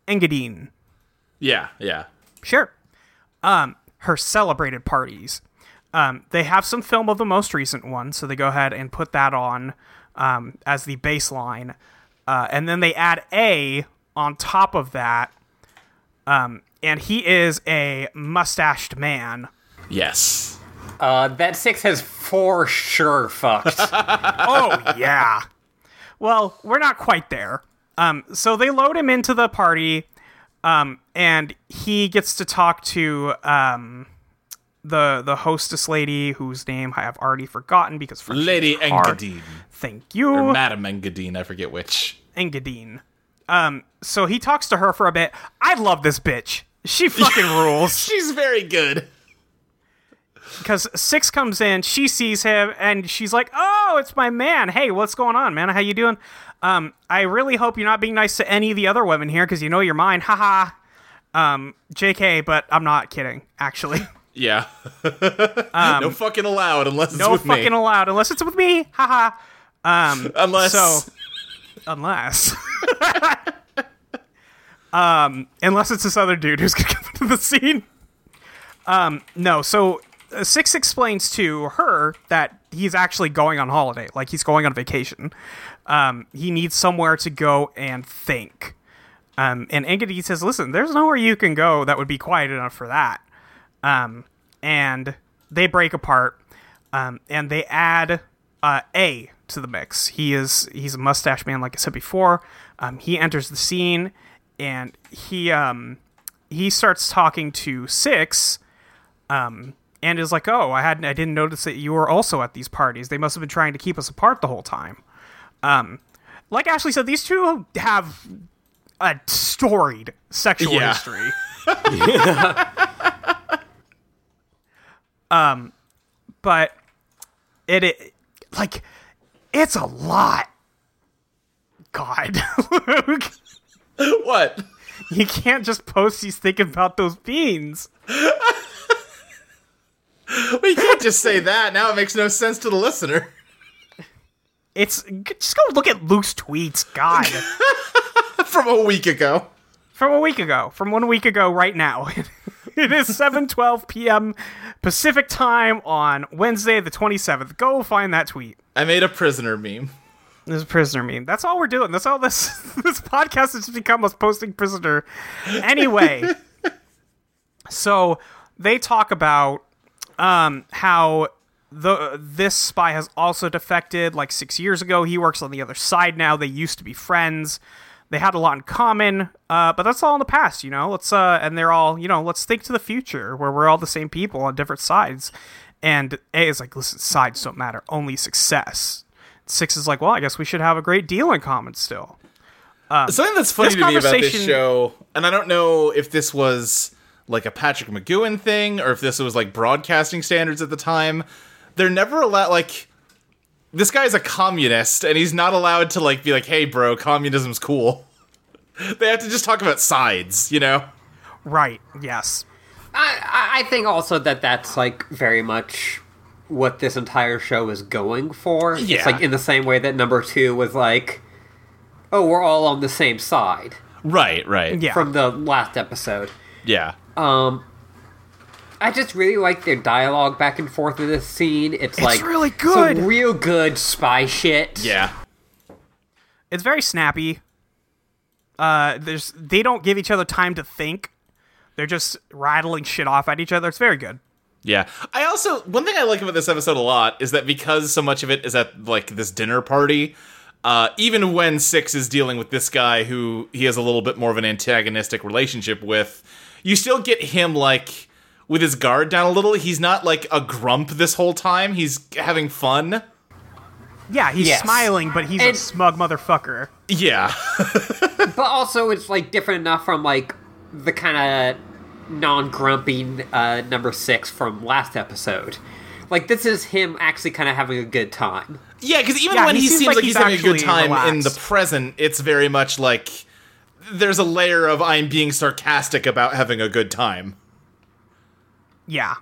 [SPEAKER 2] Engadine.
[SPEAKER 3] yeah, yeah.
[SPEAKER 2] Sure. Um, her celebrated parties. Um, they have some film of the most recent one, so they go ahead and put that on um, as the baseline, uh, and then they add A on top of that. Um, and he is a mustached man.
[SPEAKER 3] Yes.
[SPEAKER 1] Uh, that six has for sure fucked.
[SPEAKER 2] Oh yeah. Well, we're not quite there. Um, so they load him into the party, um, and he gets to talk to um, the the hostess lady whose name I have already forgotten because French
[SPEAKER 3] Lady. Engadine.
[SPEAKER 2] Thank you,
[SPEAKER 3] Or Madame Engadine, I forget which.
[SPEAKER 2] Engadine. Um, so he talks to her for a bit. I love this bitch. She fucking rules.
[SPEAKER 3] She's very good.
[SPEAKER 2] Because Six comes in, she sees him, and she's like, "Oh, it's my man. Hey, what's going on, man? How you doing? Um, I really hope you're not being nice to any of the other women here because you know you're mine. Haha. Um, Jk, but I'm not kidding. Actually,
[SPEAKER 3] Yeah. no fucking allowed unless it's
[SPEAKER 2] Um, no
[SPEAKER 3] with
[SPEAKER 2] fucking
[SPEAKER 3] me.
[SPEAKER 2] allowed unless it's with me. Haha. Um,
[SPEAKER 3] unless
[SPEAKER 2] so unless. um, unless it's this other dude who's gonna come into the scene. Um, no, so Six explains to her that he's actually going on holiday, like he's going on vacation. Um, he needs somewhere to go and think. Um, and Engadine says, "Listen, there's nowhere you can go that would be quiet enough for that." Um, and they break apart, um, and they add uh, A to the mix. He is he's a mustache man, like I said before. Um, he enters the scene, and he um, he starts talking to Six, um, and is like, "Oh, I hadn't, I didn't notice that you were also at these parties. They must have been trying to keep us apart the whole time." Um, like Ashley said, these two have a storied sexual
[SPEAKER 3] Yeah.
[SPEAKER 2] history. um, but it, it like it's a lot. God, Luke,
[SPEAKER 3] what?
[SPEAKER 2] you can't just post he's thinking about those beans.
[SPEAKER 3] You can't just say that. Now it makes no sense to the listener.
[SPEAKER 2] It's just go look at Luke's tweets. God,
[SPEAKER 3] From a week ago.
[SPEAKER 2] from a week ago, from one week ago, right now. it is 7:12 p.m. Pacific time on Wednesday, the 27th. Go find that tweet.
[SPEAKER 3] I made a prisoner meme.
[SPEAKER 2] This a prisoner meme. That's all we're doing. That's all this this podcast has become us posting prisoner. Anyway, so they talk about um, how the this spy has also defected like six years ago. He works on the other side now. They used to be friends. They had a lot in common, uh, but that's all in the past, you know. Let's uh, and they're all, you know, let's think to the future where we're all the same people on different sides. And A is like, listen, sides don't matter, only success. Six is like, well, I guess we should have a great deal in common still.
[SPEAKER 3] Something that's funny to me about this show, and I don't know if this was like a Patrick McGoohan thing or if this was like broadcasting standards at the time. They're never allowed like this guy's a communist and he's not allowed to like be like, "Hey, bro, communism's cool." they have to just talk about sides, you know?
[SPEAKER 2] Right. Yes.
[SPEAKER 1] I, I- I think also that that's like very much what this entire show is going for.
[SPEAKER 3] Yeah.
[SPEAKER 1] It's like in the same way that number two was like, oh, we're all on the same side
[SPEAKER 3] Right, right.
[SPEAKER 2] Yeah.
[SPEAKER 1] from the last episode.
[SPEAKER 3] Yeah.
[SPEAKER 1] Um, I just really like their dialogue back and forth with this scene. It's, like
[SPEAKER 2] really good.
[SPEAKER 1] some real good spy shit.
[SPEAKER 3] Yeah.
[SPEAKER 2] it's very snappy. Uh, there's they don't give each other time to think. They're just rattling shit off at each other. It's very good.
[SPEAKER 3] Yeah. I also one thing I like about this episode a lot is that because so much of it is at like this dinner party, uh, even when Six is dealing with this guy who he has a little bit more of an antagonistic relationship with, you still get him like with his guard down a little. He's not like a grump this whole time. He's having fun.
[SPEAKER 2] Yeah, he's
[SPEAKER 1] Yes.
[SPEAKER 2] smiling, but he's a smug motherfucker.
[SPEAKER 3] Yeah.
[SPEAKER 1] but also it's like different enough from like the kind of non-grumpy uh, number six from last episode. Like this is him actually kind of having a good time.
[SPEAKER 3] Yeah, because even
[SPEAKER 2] Yeah,
[SPEAKER 3] when
[SPEAKER 2] he
[SPEAKER 3] he,
[SPEAKER 2] seems
[SPEAKER 3] seems
[SPEAKER 2] like
[SPEAKER 3] like,
[SPEAKER 2] he's
[SPEAKER 3] he's, having a good
[SPEAKER 2] actually
[SPEAKER 3] time in the present, it's very much like there's a layer of I'm being sarcastic about having a good time
[SPEAKER 2] Yeah.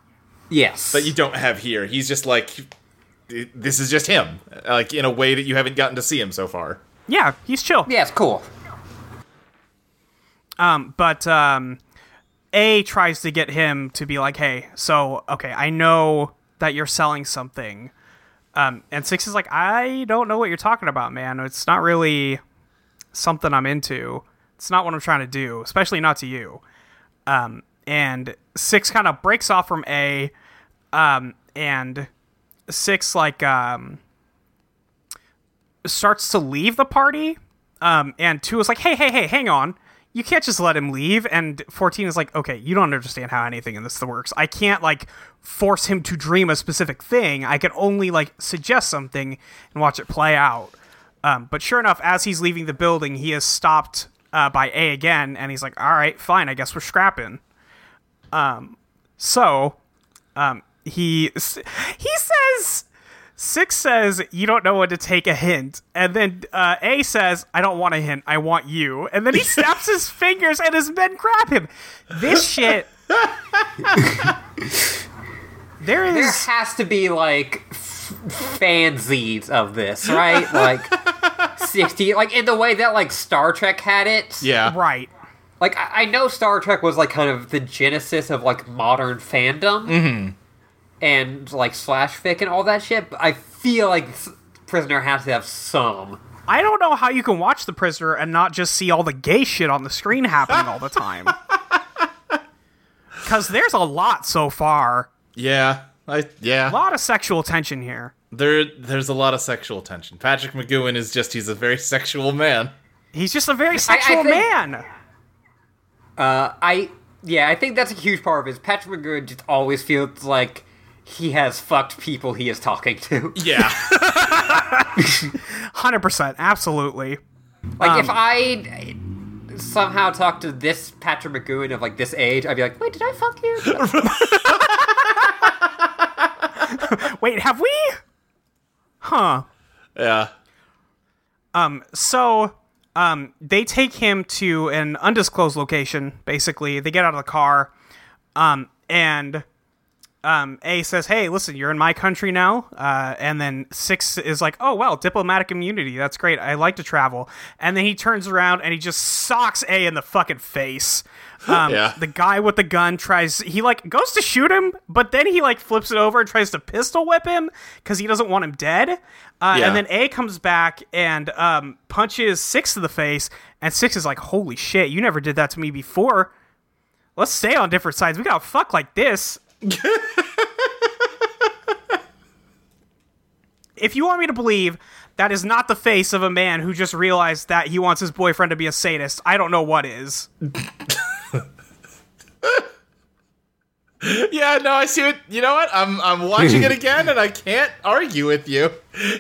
[SPEAKER 1] Yes,
[SPEAKER 3] that you don't have here. He's just like this is just him, like in a way that you haven't gotten to see him so far.
[SPEAKER 2] Yeah, he's chill.
[SPEAKER 1] Yeah, it's cool.
[SPEAKER 2] Um, but um, A tries to get him to be like, "Hey, so okay, I know that you're selling something." Um, and Six is like, "I don't know what you're talking about, man. It's not really something I'm into. It's not what I'm trying to do, especially not to you." Um, and Six kind of breaks off from A, um, and Six like um starts to leave the party. Um, and two is like, hey, hey, hey, hang on. You can't just let him leave. And 14 is like, okay, you don't understand how anything in this works. I can't, like, force him to dream a specific thing. I can only, like, suggest something and watch it play out. Um, but sure enough, as he's leaving the building, he has stopped uh, by A again. And he's like, all right, fine, I guess we're scrapping. Um, so, um, he, he says, Six says, You don't know when to take a hint. And then uh, A says, I don't want a hint. I want you. And then he snaps his fingers and his men grab him. This shit. there
[SPEAKER 1] There
[SPEAKER 2] is.
[SPEAKER 1] has to be like f- fanzines of this, right? Like sixty, like in the way that like Star Trek had it.
[SPEAKER 3] Yeah,
[SPEAKER 2] Right.
[SPEAKER 1] Like I, I know Star Trek was like kind of the genesis of like modern fandom
[SPEAKER 3] Mm-hmm.
[SPEAKER 1] and like slash fic and all that shit. But I feel like S- Prisoner has to have some.
[SPEAKER 2] I don't know how you can watch The Prisoner and not just see all the gay shit on the screen happening all the time. Because there's a lot so far.
[SPEAKER 3] yeah, I
[SPEAKER 2] A
[SPEAKER 3] yeah.
[SPEAKER 2] lot of sexual tension here.
[SPEAKER 3] There, there's a lot of sexual tension. Patrick McGoohan is just he's a very sexual man.
[SPEAKER 2] He's just a very sexual
[SPEAKER 1] think-
[SPEAKER 2] man.
[SPEAKER 1] Uh, I yeah, I think that's a huge part of it. is Patrick McGoohan just always feels like he has fucked people he is talking to.
[SPEAKER 3] Yeah,
[SPEAKER 2] 100%. Absolutely.
[SPEAKER 1] Like
[SPEAKER 2] Um,
[SPEAKER 1] if I somehow talked to this Patrick McGoohan of like this age, I'd be like, wait, did I fuck you?
[SPEAKER 2] Wait, have we? Huh.
[SPEAKER 3] yeah. Um.
[SPEAKER 2] So, um, they take him to an undisclosed location. Basically, they get out of the car, um, and um, A says, "Hey, listen, you're in my country now." Uh, and then Six is like, "Oh well, diplomatic immunity. That's great. I like to travel." And then he turns around and he just socks A in the fucking face. Um,
[SPEAKER 3] Yeah.
[SPEAKER 2] The guy with the gun tries. He like goes to shoot him, but then he like flips it over and tries to pistol whip him because he doesn't want him dead. Uh,
[SPEAKER 3] Yeah.
[SPEAKER 2] And then A comes back and um, punches Six in the face, and Six is like, "Holy shit, you never did that to me before." Let's stay on different sides. We gotta fuck like this. if you want me to believe that is not the face of a man who just realized that he wants his boyfriend to be a sadist, I don't know what is.
[SPEAKER 3] Yeah, no, I see it. You know what? I'm I'm watching it again, and I can't argue with you.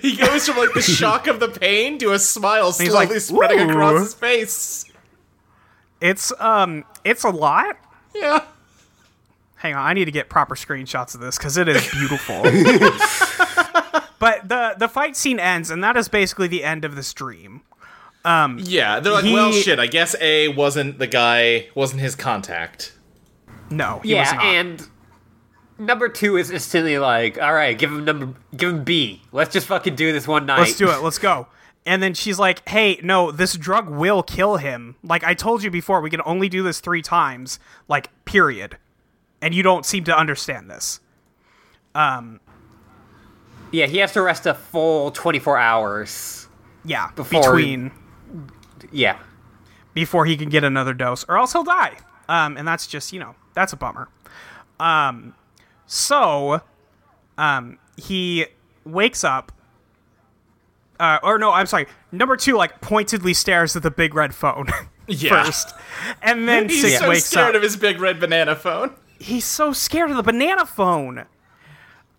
[SPEAKER 3] He goes from like the shock of the pain to a smile slowly
[SPEAKER 2] like,
[SPEAKER 3] spreading
[SPEAKER 2] "Ooh."
[SPEAKER 3] across his face.
[SPEAKER 2] It's um, it's a lot.
[SPEAKER 3] Yeah,
[SPEAKER 2] Hang on, I need to get proper screenshots of this because it is beautiful. but the the fight scene ends, and that is basically the end of this dream.
[SPEAKER 3] yeah. They're like,
[SPEAKER 2] He-
[SPEAKER 3] well, shit. I guess A wasn't the guy, wasn't his contact.
[SPEAKER 2] No, he was
[SPEAKER 1] yeah,
[SPEAKER 2] not.
[SPEAKER 1] and number two is instantly like, all right, give him number, give him B. Let's just fucking do this one night.
[SPEAKER 2] Let's do it. Let's go. And then she's like, "Hey, no, this drug will kill him. Like I told you before, we can only do this 3 times, like period. And you don't seem to understand this." Um.
[SPEAKER 1] Yeah, he has to rest a full twenty four hours.
[SPEAKER 2] Yeah, between
[SPEAKER 1] Yeah,
[SPEAKER 2] before he can get another dose or else he'll die. Um and that's just, you know, that's a bummer. Um so um he wakes up uh, or no, I'm sorry. Number two, like pointedly stares at the big red phone
[SPEAKER 3] Yeah.
[SPEAKER 2] first, and then
[SPEAKER 3] He's
[SPEAKER 2] Six
[SPEAKER 3] so
[SPEAKER 2] wakes
[SPEAKER 3] scared
[SPEAKER 2] up.
[SPEAKER 3] of his big red banana phone.
[SPEAKER 2] he's so scared of the banana phone.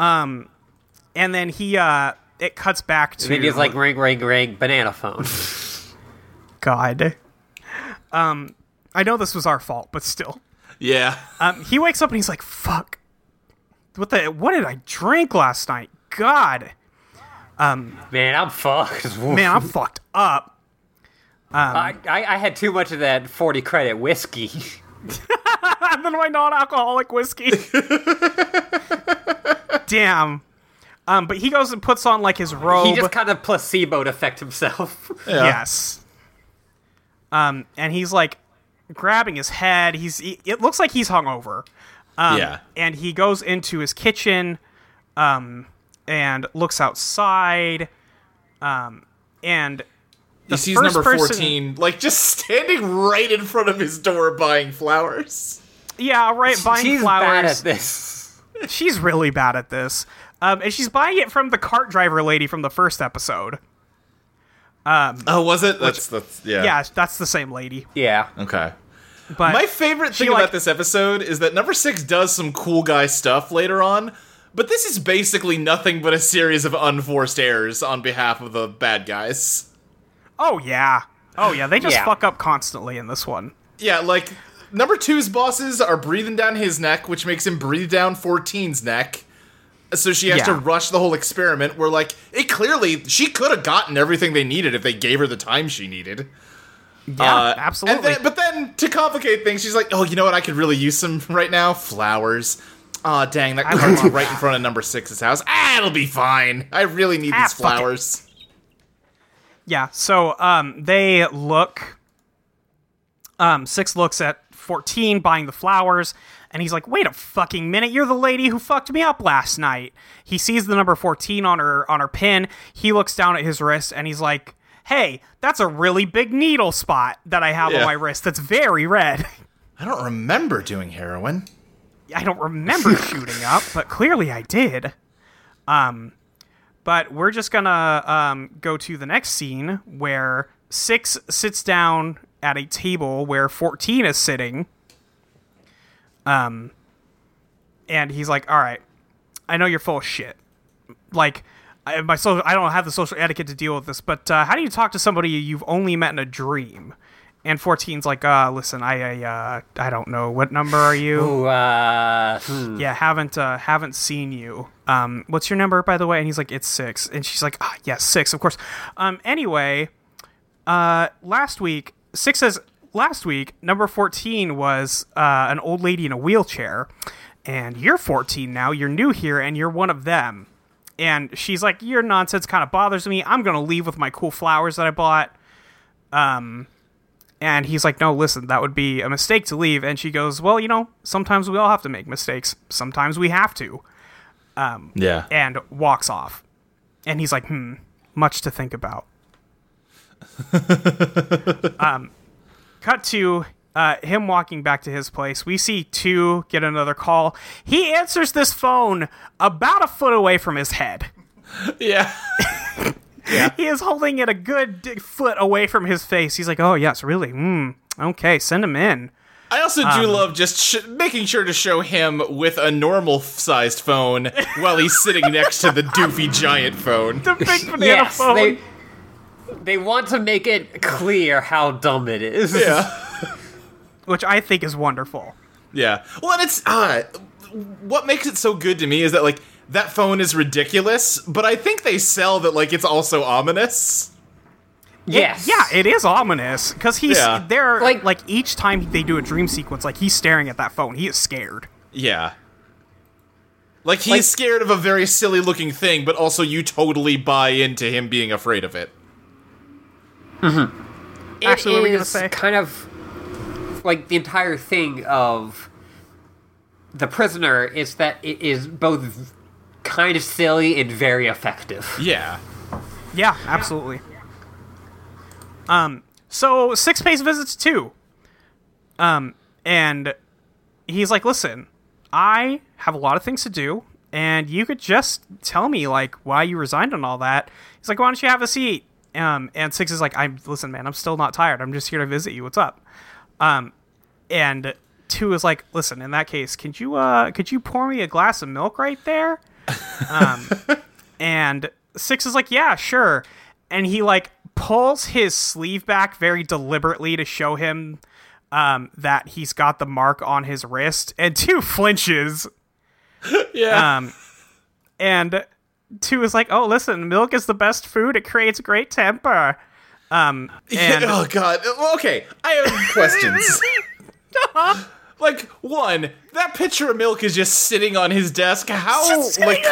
[SPEAKER 2] Um, and then he uh it cuts back to
[SPEAKER 1] Then he's like ring, ring, ring, banana phone.
[SPEAKER 2] God. Um, I know this was our fault, but still.
[SPEAKER 3] Yeah.
[SPEAKER 2] Um, he wakes up and he's like, "Fuck, what the? What did I drink last night? God,
[SPEAKER 1] Man, I'm fucked.
[SPEAKER 2] man, I'm fucked up."
[SPEAKER 1] I, I, I had too much of that 40 credit whiskey.
[SPEAKER 2] And then my non-alcoholic whiskey. Damn. Um, but he goes and puts on like his robe.
[SPEAKER 1] he just kind of placeboed affect himself.
[SPEAKER 3] Yeah.
[SPEAKER 2] Yes. Um, and he's like grabbing his head. He's. He, it looks like he's hungover. Um,
[SPEAKER 3] yeah.
[SPEAKER 2] And he goes into his kitchen, um, and looks outside. Um, and
[SPEAKER 3] He sees
[SPEAKER 2] first
[SPEAKER 3] number
[SPEAKER 2] person-
[SPEAKER 3] 14, like, just standing right in front of his door buying flowers.
[SPEAKER 2] yeah, right, buying
[SPEAKER 1] She's
[SPEAKER 2] flowers.
[SPEAKER 1] bad at this.
[SPEAKER 2] She's really bad at this. Um, and she's buying it from the cart driver lady from the first episode.
[SPEAKER 3] um, Oh, was it? That's, that's, yeah.
[SPEAKER 2] Yeah, that's the same lady.
[SPEAKER 1] Yeah.
[SPEAKER 3] Okay.
[SPEAKER 2] But
[SPEAKER 3] My favorite
[SPEAKER 2] she,
[SPEAKER 3] thing
[SPEAKER 2] like-
[SPEAKER 3] about this episode is that number six does some cool guy stuff later on, but this is basically nothing but a series of unforced errors on behalf of the bad guys.
[SPEAKER 2] oh yeah, oh yeah, they just
[SPEAKER 1] Yeah.
[SPEAKER 2] fuck up constantly in this one.
[SPEAKER 3] Yeah, like number two's bosses are breathing down his neck, which makes him breathe down 14's neck. So she has
[SPEAKER 2] Yeah.
[SPEAKER 3] to rush the whole experiment. Where like it clearly she could have gotten everything they needed if they gave her the time she needed.
[SPEAKER 2] Yeah,
[SPEAKER 3] Uh,
[SPEAKER 2] absolutely.
[SPEAKER 3] And then, but then to complicate things, she's like, "Oh, you know what? I could really use some right now. Flowers. Aw, dang, that cart's right in front of number six's house. Ah, it'll be fine. I really need
[SPEAKER 2] Ah,
[SPEAKER 3] these flowers.
[SPEAKER 2] Yeah, so um, they look. Um, Six looks at 14 buying the flowers, and he's like, wait a fucking minute, you're the lady who fucked me up last night. He sees the number 14 on her on her pin. He looks down at his wrist and he's like, hey, that's a really big needle spot that I have
[SPEAKER 3] Yeah.
[SPEAKER 2] on my wrist that's very red.
[SPEAKER 3] I don't remember doing heroin.
[SPEAKER 2] I don't remember shooting up, but clearly I did. Um, but we're just gonna um, go to the next scene where Six sits down at a table where 14 is sitting. Um, and he's like, "All right, I know you're full of shit. Like, I, my social, I don't have the social etiquette to deal with this, but uh, how do you talk to somebody you've only met in a dream?" And 14's like, "Uh, listen, I, I, uh, I don't know. What number are you?"
[SPEAKER 1] Ooh, uh, hmm.
[SPEAKER 2] yeah haven't uh haven't seen you um what's your number by the way and he's like it's six and she's like ah yes six of course um anyway uh last week six says last week number 14 was uh an old lady in a wheelchair and you're 14 now you're new here and you're one of them and she's like your nonsense kind of bothers me i'm gonna leave with my cool flowers that i bought um and he's like, no, listen, that would be a mistake to leave. And she goes, well, you know, sometimes we all have to make mistakes. Sometimes we have to.
[SPEAKER 3] Yeah.
[SPEAKER 2] And walks off. And he's like, hmm, much to think about. um, cut to uh, him walking back to his place. We see two get another call. He answers this phone about a foot away from his head.
[SPEAKER 3] Yeah. yeah.
[SPEAKER 2] He is holding it a good foot away from his face. He's like, oh, yes, really? Hmm. Okay, send him in.
[SPEAKER 3] I also do
[SPEAKER 2] Um,
[SPEAKER 3] love just sh- making sure to show him with a normal sized phone while he's sitting next to the doofy giant phone.
[SPEAKER 2] The big banana
[SPEAKER 1] yes,
[SPEAKER 2] phone.
[SPEAKER 1] they they want to make it clear how dumb it is.
[SPEAKER 3] Yeah.
[SPEAKER 2] Which I think is wonderful.
[SPEAKER 3] Yeah. Well, and it's uh, what makes it so good to me is that like that phone is ridiculous, but I think they sell that like it's also ominous.
[SPEAKER 1] Yes.
[SPEAKER 2] Yeah, it is ominous because he's
[SPEAKER 3] Yeah.
[SPEAKER 2] there. Like,
[SPEAKER 1] Like-
[SPEAKER 2] like each time they do a dream sequence, like he's staring at that phone. He is scared.
[SPEAKER 3] Yeah. Like he's
[SPEAKER 1] Like-
[SPEAKER 3] scared of a very silly looking thing, but also you totally buy into him being afraid of it.
[SPEAKER 1] It
[SPEAKER 2] Actually, what were you gonna say?
[SPEAKER 1] kind of like the entire thing of the prisoner is that it is both kind of silly and very effective.
[SPEAKER 3] Yeah.
[SPEAKER 2] Yeah, absolutely. Um, so six pays visits too. Um, and he's like, "Listen, I have a lot of things to do, and you could just tell me like why you resigned and all that." He's like, "Why don't you have a seat?" Um, and six is like, "I'm listen, man. I'm still not tired. I'm just here to visit you. What's up?" Um, and two is like, "Listen, in that case, could you uh could you pour me a glass of milk right there?" Um, and Six is like, yeah, sure. And he like pulls his sleeve back very deliberately to show him um, that he's got the mark on his wrist. And two flinches.
[SPEAKER 3] Yeah.
[SPEAKER 2] Um, and two is like, oh, listen, milk is the best food. It creates great temper. Um, and
[SPEAKER 3] oh god. Okay, I have questions. like one, that pitcher of milk is just sitting on his desk. How like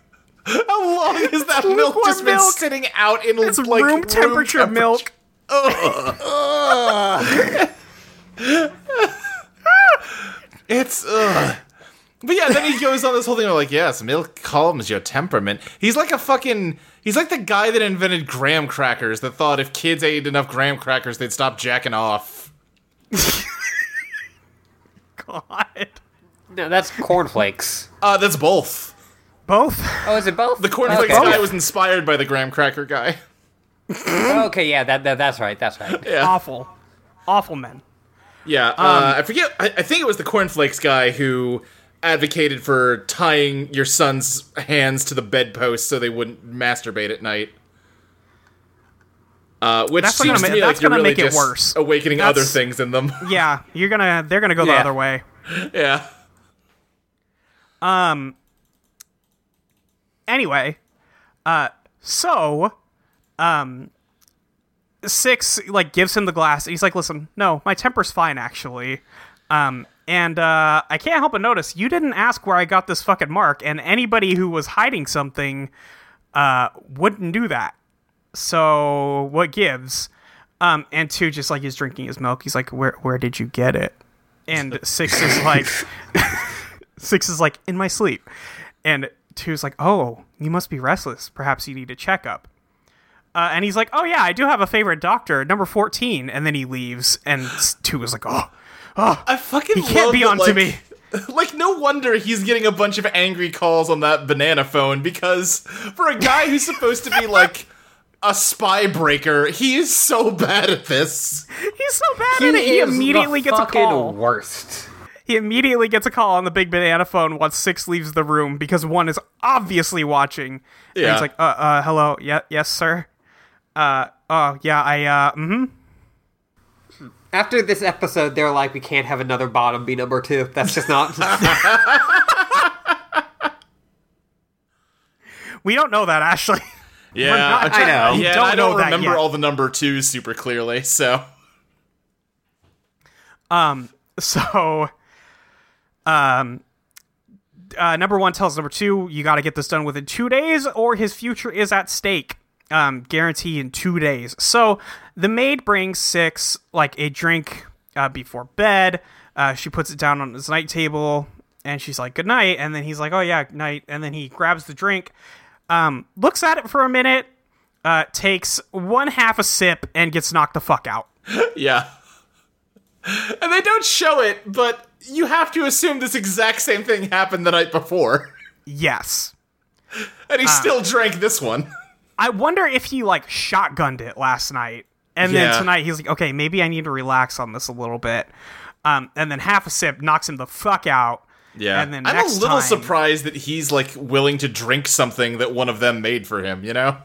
[SPEAKER 3] how long has that milk just been
[SPEAKER 2] milk.
[SPEAKER 3] sitting out in
[SPEAKER 2] It's
[SPEAKER 3] like
[SPEAKER 2] room temperature milk. Ugh.
[SPEAKER 3] It's ugh. But yeah, then he goes on this whole thing of like, yes, milk calms your temperament. He's like a fucking he's like the guy that invented graham crackers that thought if kids ate enough graham crackers they'd stop jacking off.
[SPEAKER 2] God.
[SPEAKER 1] No, that's cornflakes.
[SPEAKER 3] Uh that's both.
[SPEAKER 2] Both.
[SPEAKER 1] Oh, is it both?
[SPEAKER 3] The cornflakes
[SPEAKER 1] Okay.
[SPEAKER 3] guy was inspired by the graham cracker guy.
[SPEAKER 1] okay, yeah, that, that that's right. That's right.
[SPEAKER 3] Yeah.
[SPEAKER 2] Awful. Awful men.
[SPEAKER 3] Yeah,
[SPEAKER 2] Um,
[SPEAKER 3] uh, I forget. I, I think it was the cornflakes guy who advocated for tying your son's hands to the bedpost so they wouldn't masturbate at night. Uh, which
[SPEAKER 2] That's
[SPEAKER 3] seems
[SPEAKER 2] gonna
[SPEAKER 3] to me like
[SPEAKER 2] that's
[SPEAKER 3] you're
[SPEAKER 2] gonna
[SPEAKER 3] really
[SPEAKER 2] make it
[SPEAKER 3] just
[SPEAKER 2] worse.
[SPEAKER 3] awakening
[SPEAKER 2] That's-
[SPEAKER 3] other things in them.
[SPEAKER 2] Yeah, you're gonna. They're gonna go the
[SPEAKER 1] Yeah.
[SPEAKER 2] other way.
[SPEAKER 3] yeah.
[SPEAKER 2] Um. Anyway, uh, so, um, six like gives him the glass. And he's like, "Listen, no, my temper's fine actually." Um, and uh, I can't help but notice you didn't ask where I got this fucking mark, and anybody who was hiding something, uh, wouldn't do that. So what gives? Um, and two just like he's drinking his milk. He's like, "Where where did you get it?" And six is like, six is like in my sleep, and two's like, "Oh, you must be restless. Perhaps you need a checkup." Uh, and he's like, "Oh yeah, I do have a favorite doctor, number 14. And then he leaves, and two is like, "Oh,
[SPEAKER 3] I fucking
[SPEAKER 2] he can't
[SPEAKER 3] love
[SPEAKER 2] be
[SPEAKER 3] that,
[SPEAKER 2] on to
[SPEAKER 3] like,
[SPEAKER 2] me."
[SPEAKER 3] Like, no wonder he's getting a bunch of angry calls on that banana phone because for a guy who's supposed to be like a spy breaker, he is so bad at this.
[SPEAKER 2] He's so bad at it. He immediately
[SPEAKER 1] the
[SPEAKER 2] gets a
[SPEAKER 1] fucking
[SPEAKER 2] call.
[SPEAKER 1] Worst.
[SPEAKER 2] He immediately gets a call on the big banana phone once Six leaves the room because one is obviously watching. And
[SPEAKER 3] Yeah.
[SPEAKER 2] he's like, uh, uh, hello, yeah, yes, sir. Uh, oh, yeah, I, uh, mm-hmm.
[SPEAKER 1] After this episode, they're like, we can't have another bottom be number two. That's just not.
[SPEAKER 2] We don't know that, Ashley.
[SPEAKER 3] Yeah,
[SPEAKER 2] not-
[SPEAKER 3] I'm trying-
[SPEAKER 1] I know.
[SPEAKER 3] Yeah,
[SPEAKER 2] Don't
[SPEAKER 3] I don't
[SPEAKER 2] know
[SPEAKER 3] remember all the number twos super clearly, so um,
[SPEAKER 2] So, um, uh, number one tells number two, you got to get this done within two days, or his future is at stake. Um, guarantee in two days. So the maid brings six like a drink uh, before bed. Uh, she puts it down on his night table, and she's like, "Good night." And then he's like, "Oh yeah, night." And then he grabs the drink, um, looks at it for a minute, uh, takes one half a sip, and gets knocked the fuck out.
[SPEAKER 3] yeah. And they don't show it, but you have to assume this exact same thing happened the night before.
[SPEAKER 2] Yes.
[SPEAKER 3] And he
[SPEAKER 2] Ah.
[SPEAKER 3] still drank this one.
[SPEAKER 2] I wonder if he like shotgunned it last night, and then tonight he's like, okay, maybe I need to relax on this a little bit. Um, and then half a sip knocks him the fuck out.
[SPEAKER 3] Yeah.
[SPEAKER 2] And then
[SPEAKER 3] I'm
[SPEAKER 2] next
[SPEAKER 3] a little
[SPEAKER 2] time-
[SPEAKER 3] surprised that he's like willing to drink something that one of them made for him, you know?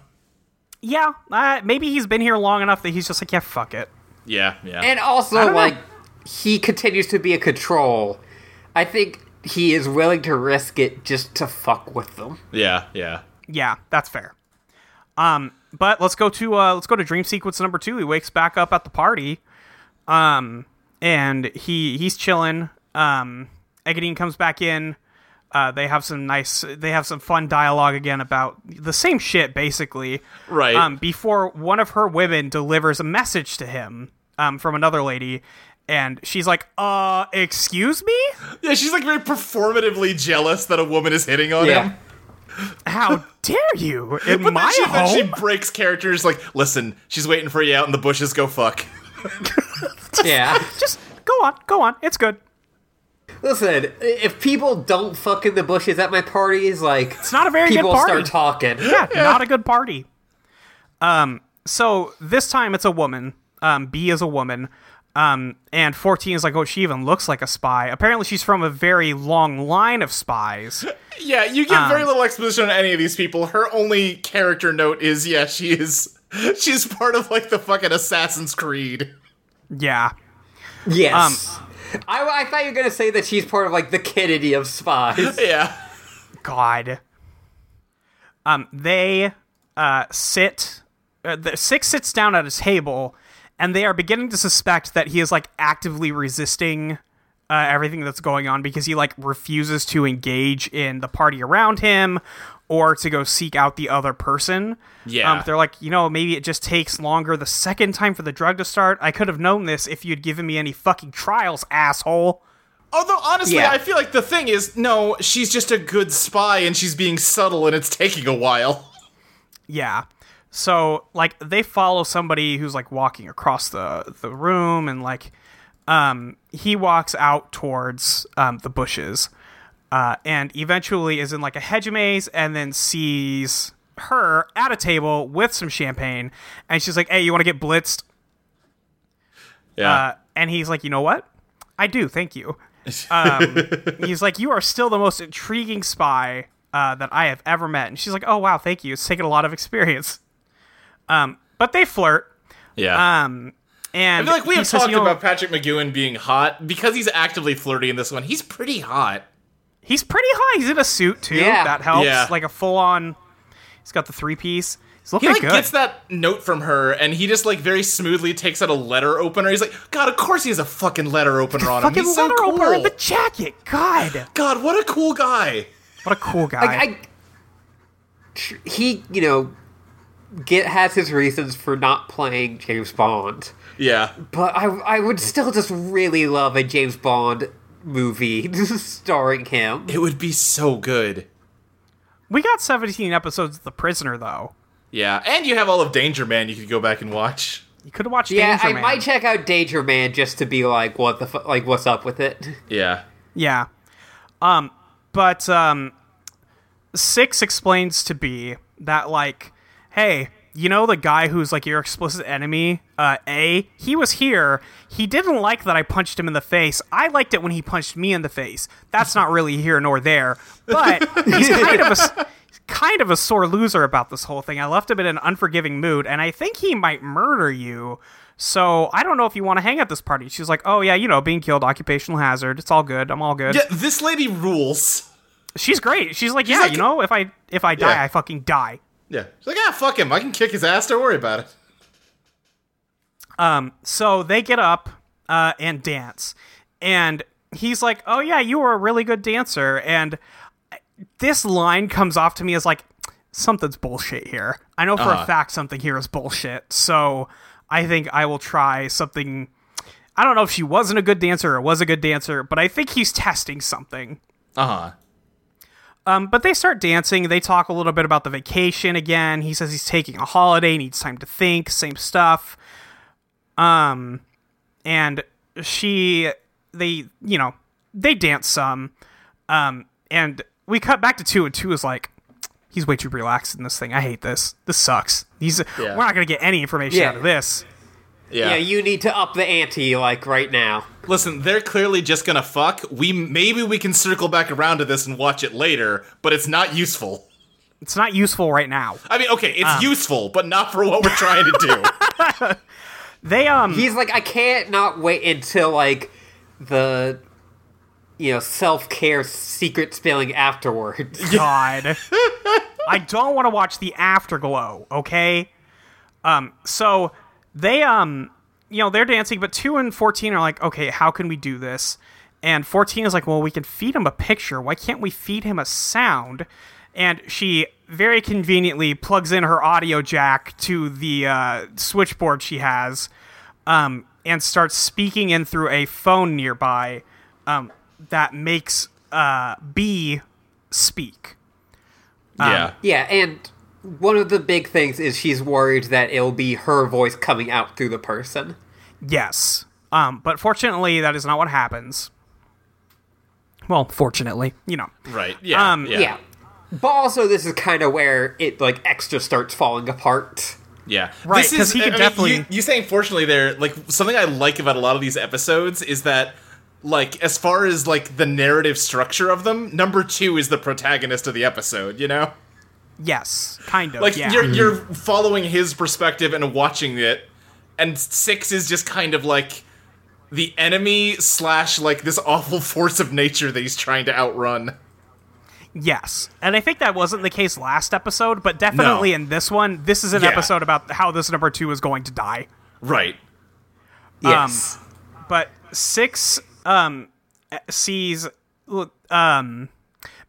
[SPEAKER 2] Yeah, uh, maybe he's been here long enough that he's just like, yeah, fuck it.
[SPEAKER 3] Yeah, yeah.
[SPEAKER 1] and also,
[SPEAKER 2] don't know.
[SPEAKER 1] like, he continues to be a control. I think he is willing to risk it just to fuck with them.
[SPEAKER 3] yeah, yeah.
[SPEAKER 2] Yeah, that's fair. Um, but let's go to uh, let's go to dream sequence number two. He wakes back up at the party, um, and he he's chilling. Um, Engadine comes back in. Uh, they have some nice, they have some fun dialogue again about the same shit, basically.
[SPEAKER 3] Right.
[SPEAKER 2] Um, before one of her women delivers a message to him um, from another lady, and she's like, "Uh, excuse me?
[SPEAKER 3] Yeah, she's like very performatively jealous that a woman is hitting on him.
[SPEAKER 2] How dare you in
[SPEAKER 3] But
[SPEAKER 2] my
[SPEAKER 3] then she, then
[SPEAKER 2] home?"
[SPEAKER 3] she breaks characters like, listen, she's waiting for you out in the bushes, go fuck.
[SPEAKER 1] Yeah.
[SPEAKER 2] Just go on, go on. It's good.
[SPEAKER 1] Listen, if people don't fuck in the bushes at my parties, like,
[SPEAKER 2] It's not a very
[SPEAKER 1] people
[SPEAKER 2] good party.
[SPEAKER 1] start talking.
[SPEAKER 2] yeah, not a good party. Um, so this time it's a woman. Um, B is a woman. Um, and 14 is like, oh, she even looks like a spy. Apparently, she's from a very long line of spies.
[SPEAKER 3] Yeah, you get very little exposition on any of these people. Her only character note is, yeah, she is. She's part of like the fucking Assassin's Creed.
[SPEAKER 2] yeah.
[SPEAKER 1] Yes. I, I thought you were gonna say that she's part of like the Kennedy of spies.
[SPEAKER 3] Yeah.
[SPEAKER 2] God. Um, they uh, sit. Uh, the six sits down at a table, and they are beginning to suspect that he is like actively resisting uh, everything that's going on because he like refuses to engage in the party around him or to go seek out the other person.
[SPEAKER 3] Yeah.
[SPEAKER 2] Um, they're like, you know, maybe it just takes longer the second time for the drug to start. I could have known this if you'd given me any fucking trials, asshole.
[SPEAKER 3] Although honestly,
[SPEAKER 1] Yeah.
[SPEAKER 3] I feel like the thing is, no, she's just a good spy and she's being subtle and it's taking a while.
[SPEAKER 2] Yeah. So like they follow somebody who's like walking across the the room and like um he walks out towards um the bushes uh and eventually is in like a hedge maze and then sees her at a table with some champagne and she's like, "Hey, you want to get blitzed?" Uh and he's like, "You know what? I do. Thank you." Um he's like, "You are still the most intriguing spy uh, that I have ever met." And she's like, "Oh wow, thank you. It's taken a lot of experience." Um, but they flirt.
[SPEAKER 3] yeah.
[SPEAKER 2] Um, and
[SPEAKER 3] I feel like we have talked
[SPEAKER 2] you know,
[SPEAKER 3] about Patrick McGoohan being hot because he's actively flirty in this one. He's pretty hot.
[SPEAKER 2] He's pretty high. He's in a suit too.
[SPEAKER 1] Yeah.
[SPEAKER 2] That helps.
[SPEAKER 3] Yeah.
[SPEAKER 2] Like a full on. He's got the three piece. He's
[SPEAKER 3] He
[SPEAKER 2] looking
[SPEAKER 3] like
[SPEAKER 2] good.
[SPEAKER 3] gets that note from her, and he just like very smoothly takes out a letter opener. He's like, God, of course he has a fucking letter opener on him.
[SPEAKER 2] Fucking
[SPEAKER 3] He's so
[SPEAKER 2] leather
[SPEAKER 3] cool.
[SPEAKER 2] opener in the jacket. God,
[SPEAKER 3] God, what a cool guy.
[SPEAKER 2] what a cool guy.
[SPEAKER 1] Like I, he you know, get has his reasons for not playing James Bond,
[SPEAKER 3] Yeah.
[SPEAKER 1] but I I would still just really love a James Bond movie starring him.
[SPEAKER 3] It would be so good.
[SPEAKER 2] we got 17 episodes of The Prisoner though.
[SPEAKER 3] Yeah, and you have all of Danger Man you could go back and watch.
[SPEAKER 2] You could have watched
[SPEAKER 1] Yeah,
[SPEAKER 2] Danger
[SPEAKER 1] I
[SPEAKER 2] Man.
[SPEAKER 1] might check out Danger Man just to be like, what the fu- like, what's up with it?
[SPEAKER 3] Yeah.
[SPEAKER 2] Yeah. Um, but um, Six explains to B that like, hey, you know the guy who's like your explicit enemy, uh, A. He was here. He didn't like that I punched him in the face. I liked it when he punched me in the face. That's not really here nor there. But he's kind of a. Kind of a sore loser about this whole thing. I left him in an unforgiving mood, and I think he might murder you. So I don't know if you want to hang at this party. She's like, "Oh yeah, you know, being killed, occupational hazard. It's all good. I'm all good."
[SPEAKER 3] Yeah, this lady rules.
[SPEAKER 2] She's great. She's like, yeah,
[SPEAKER 3] like-
[SPEAKER 2] you know, if I if I die,
[SPEAKER 3] Yeah.
[SPEAKER 2] I fucking die.
[SPEAKER 3] Yeah. She's like, ah, fuck him. I can kick his ass. Don't worry about it.
[SPEAKER 2] Um, So they get up uh, and dance, and he's like, "Oh yeah, you were a really good dancer." And this line comes off to me as like something's bullshit here. I know for
[SPEAKER 3] Uh-huh.
[SPEAKER 2] a fact something here is bullshit. So I think I will try something. I don't know if she wasn't a good dancer or was a good dancer, but I think he's testing something.
[SPEAKER 3] Uh huh.
[SPEAKER 2] Um, but they start dancing. They talk a little bit about the vacation again. He says he's taking a holiday, needs time to think, same stuff. Um, and she, they, you know, they dance some. Um, and we cut back to two, and two is like, he's way too relaxed in this thing. I hate this. This sucks. He's,
[SPEAKER 3] Yeah.
[SPEAKER 2] we're not gonna get any information
[SPEAKER 1] Yeah.
[SPEAKER 2] out of this.
[SPEAKER 3] Yeah.
[SPEAKER 1] Yeah, you need to up the ante like right now.
[SPEAKER 3] Listen, they're clearly just gonna fuck. We maybe we can circle back around to this and watch it later, but it's not useful.
[SPEAKER 2] It's not useful right now.
[SPEAKER 3] I mean, okay, it's useful, but not for what we're trying to do.
[SPEAKER 2] They, um,
[SPEAKER 1] He's like, I can't not wait until like the you know self care secret spilling afterwards.
[SPEAKER 2] God. I don't want to watch the afterglow, okay? Um, so they um you know, they're dancing, but two and fourteen are like, okay, how can we do this? And fourteen is like, well, we can feed him a picture. Why can't we feed him a sound? And she very conveniently plugs in her audio jack to the uh, switchboard she has, um, and starts speaking in through a phone nearby, um, that makes uh, B speak.
[SPEAKER 3] yeah.
[SPEAKER 1] yeah, and one of the big things is she's worried that it'll be her voice coming out through the person.
[SPEAKER 2] Yes. Um, but fortunately, that is not what happens. Well, fortunately, you know.
[SPEAKER 3] Right. Yeah.
[SPEAKER 2] Um,
[SPEAKER 3] yeah.
[SPEAKER 1] Yeah. But also this is kind of where it like extra starts falling apart.
[SPEAKER 3] Yeah,
[SPEAKER 2] Right,
[SPEAKER 3] Because
[SPEAKER 2] he could
[SPEAKER 3] I mean,
[SPEAKER 2] definitely-
[SPEAKER 3] You, you saying fortunately there, like something I like about a lot of these episodes is that, like, as far as like the narrative structure of them, number two is the protagonist of the episode. You know,
[SPEAKER 2] Yes, kind of.
[SPEAKER 3] like
[SPEAKER 2] yeah.
[SPEAKER 3] you're you're following his perspective and watching it, and six is just kind of like the enemy slash like this awful force of nature that he's trying to outrun.
[SPEAKER 2] Yes, and I think that wasn't the case last episode, but definitely
[SPEAKER 3] No.
[SPEAKER 2] in this one, this is an
[SPEAKER 3] Yeah.
[SPEAKER 2] episode about how this number two is going to die.
[SPEAKER 3] Right.
[SPEAKER 1] Yes.
[SPEAKER 2] But six um sees um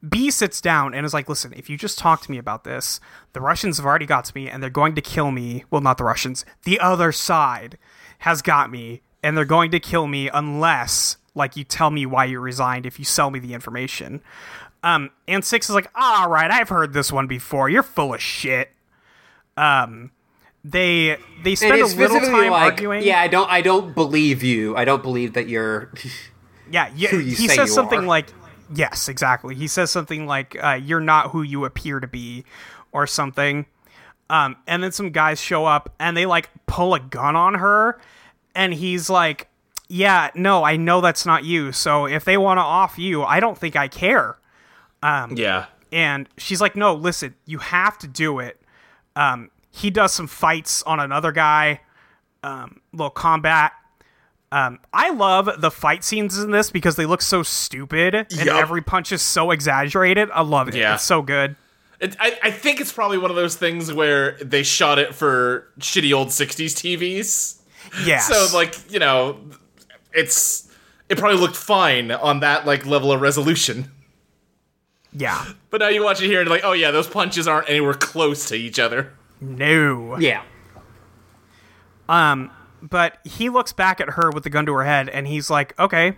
[SPEAKER 2] B sits down and is like, "Listen, if you just talk to me about this, the Russians have already got to me, and they're going to kill me. Well, not the Russians. The other side has got me, and they're going to kill me unless, like, you tell me why you resigned. If you sell me the information." Um, and six is like, "All right, I've heard this one before. You're full of shit." Um, they they spend a little time
[SPEAKER 1] like,
[SPEAKER 2] arguing.
[SPEAKER 1] yeah, I don't, I don't believe you. I don't believe that you're.
[SPEAKER 2] Yeah, yeah.
[SPEAKER 1] who you
[SPEAKER 2] he
[SPEAKER 1] say
[SPEAKER 2] says something
[SPEAKER 1] are.
[SPEAKER 2] like, "Yes, exactly." He says something like, uh, "You're not who you appear to be," or something. Um, and then some guys show up and they like pull a gun on her, and he's like, "Yeah, no, I know that's not you. So if they want to off you, I don't think I care."
[SPEAKER 3] Yeah.
[SPEAKER 2] and she's like, "No, listen, you have to do it." Um, he does some fights on another guy, um, little combat. Um, I love the fight scenes in this because they look so stupid and
[SPEAKER 3] Yup.
[SPEAKER 2] every punch is so exaggerated. I love it.
[SPEAKER 3] Yeah.
[SPEAKER 2] It's so good.
[SPEAKER 3] It, I, I think it's probably one of those things where they shot it for shitty old 60s TVs.
[SPEAKER 2] Yeah.
[SPEAKER 3] So, like, you know, it's. It probably looked fine on that, like, level of resolution.
[SPEAKER 2] yeah.
[SPEAKER 3] But now you watch it here and, like, oh yeah, those punches aren't anywhere close to each other.
[SPEAKER 2] No.
[SPEAKER 1] Yeah.
[SPEAKER 2] But he looks back at her with the gun to her head and he's like okay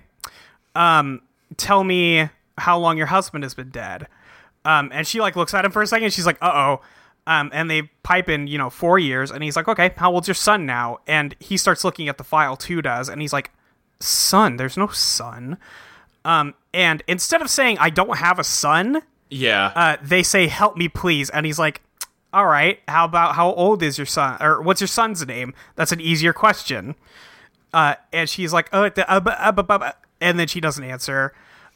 [SPEAKER 2] um tell me how long your husband has been dead. Um and she like looks at him for a second she's like uh-oh. Um and they pipe in you know four years and he's like okay how old's your son now? And he starts looking at the file too does and he's like son there's no son. Um and instead of saying i don't have a son
[SPEAKER 3] Yeah.
[SPEAKER 2] uh, they say, "Help me, please," and he's like, "All right. How about how old is your son, or what's your son's name? That's an easier question." Uh, and she's like, "Oh," the, uh, uh, bu- bu- bu-" and then she doesn't answer.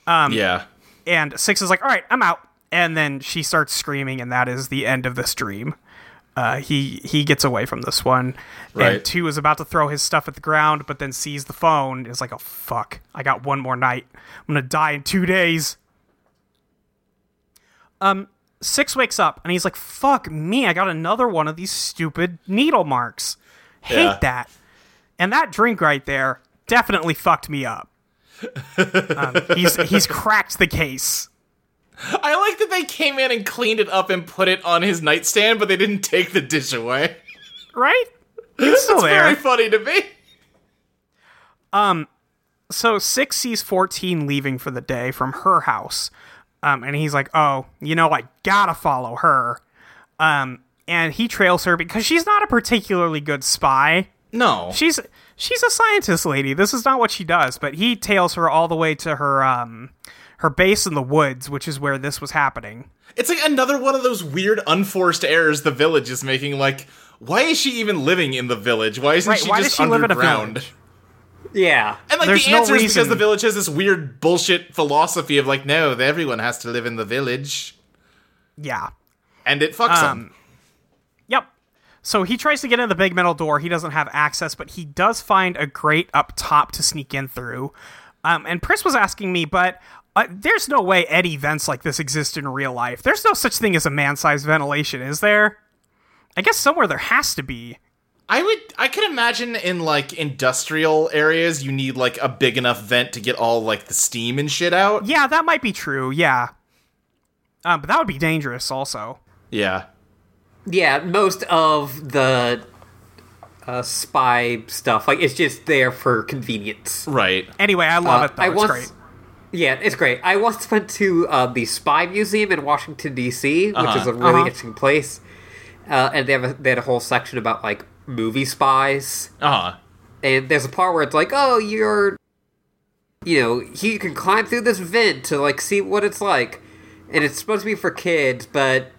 [SPEAKER 3] yeah.
[SPEAKER 2] And six is like, "All right, I'm out." And then she starts screaming, and that is the end of this dream. Uh, he he gets away from this one, and
[SPEAKER 3] Right.
[SPEAKER 2] two is about to throw his stuff at the ground, but then sees the phone. Is like, "Oh fuck! I got one more night. I'm gonna die in two days." Um, Six wakes up and he's like, "Fuck me! I got another one of these stupid needle marks. Hate
[SPEAKER 3] Yeah.
[SPEAKER 2] that." And that drink right there definitely fucked me up. um, he's he's cracked the case.
[SPEAKER 3] I like that they came in and cleaned it up and put it on his nightstand, but they didn't take the dish away.
[SPEAKER 2] Right? It's still
[SPEAKER 3] It's
[SPEAKER 2] there.
[SPEAKER 3] very funny to me.
[SPEAKER 2] Um, so six sees 14 leaving for the day from her house um, and he's like oh you know i gotta follow her um, and he trails her because she's not a particularly good spy
[SPEAKER 3] No.
[SPEAKER 2] she's she's a scientist lady this is not what she does but he tails her all the way to her um, her base in the woods which is where this was happening
[SPEAKER 3] It's like another one of those weird unforced errors the village is making. Like, why is she even living in the village? Why isn't
[SPEAKER 2] Right,
[SPEAKER 3] she
[SPEAKER 2] why does
[SPEAKER 3] just
[SPEAKER 2] she live in a
[SPEAKER 3] underground?
[SPEAKER 2] village?
[SPEAKER 1] Yeah.
[SPEAKER 3] And like
[SPEAKER 2] There's
[SPEAKER 3] the
[SPEAKER 2] no
[SPEAKER 3] answer is because the village has this weird bullshit philosophy of like, no, everyone has to live in the village,
[SPEAKER 2] yeah
[SPEAKER 3] and it fucks
[SPEAKER 2] Um,
[SPEAKER 3] them.
[SPEAKER 2] Yep. So he tries to get in the big metal door. He doesn't have access, but he does find a grate up top to sneak in through. Um, and Pris was asking me, but uh, there's no way Eddie vents like this exist in real life. There's no such thing as a man-sized ventilation, is there? I guess somewhere there has to be.
[SPEAKER 3] I would, I could imagine in like industrial areas, you need like a big enough vent to get all like the steam and shit out.
[SPEAKER 2] Yeah, that might be true. Yeah. Um, but that would be dangerous, also.
[SPEAKER 3] Yeah.
[SPEAKER 1] Yeah, most of the uh, spy stuff, like, it's just there for convenience.
[SPEAKER 3] Right.
[SPEAKER 2] Anyway, I love
[SPEAKER 1] Uh,
[SPEAKER 2] it though.
[SPEAKER 1] I
[SPEAKER 2] it's
[SPEAKER 1] once,
[SPEAKER 2] great.
[SPEAKER 1] Yeah, it's great. I once went to uh, the Spy Museum in Washington D.C., which
[SPEAKER 3] Uh-huh.
[SPEAKER 1] is a really
[SPEAKER 2] Uh-huh.
[SPEAKER 1] interesting place, uh, and they have a, they had a whole section about like movie spies.
[SPEAKER 3] Uh huh.
[SPEAKER 1] And there's a part where it's like, oh, you're, you know, he can climb through this vent to like see what it's like, and it's supposed to be for kids, but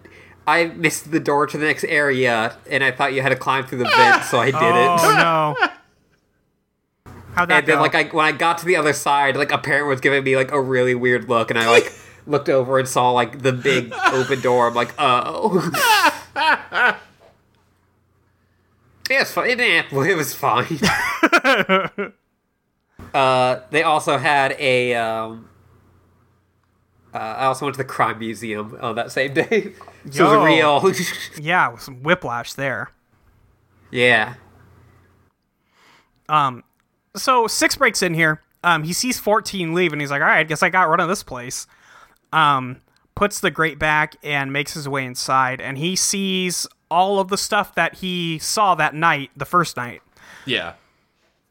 [SPEAKER 1] I missed the door to the next area, and I thought you had to climb through the vent, so I did it.
[SPEAKER 2] Oh no. How'd that
[SPEAKER 1] And then,
[SPEAKER 2] go?
[SPEAKER 1] like, I, when I got to the other side, like, a parent was giving me, like, a really weird look, and I, like, looked over and saw, like, the big open door. I'm like, oh. yeah, it's fine. It, it was fine. uh, they also had a, um, uh, I also went to the crime museum on that same day. so
[SPEAKER 2] Yo.
[SPEAKER 1] it was real.
[SPEAKER 2] yeah, with some whiplash there.
[SPEAKER 1] yeah.
[SPEAKER 2] Um, so six breaks in here. Um, he sees fourteen leave, and he's like, "All right, I guess I got rid of this place." Um, puts the grate back and makes his way inside, and he sees all of the stuff that he saw that night, the first night.
[SPEAKER 3] Yeah.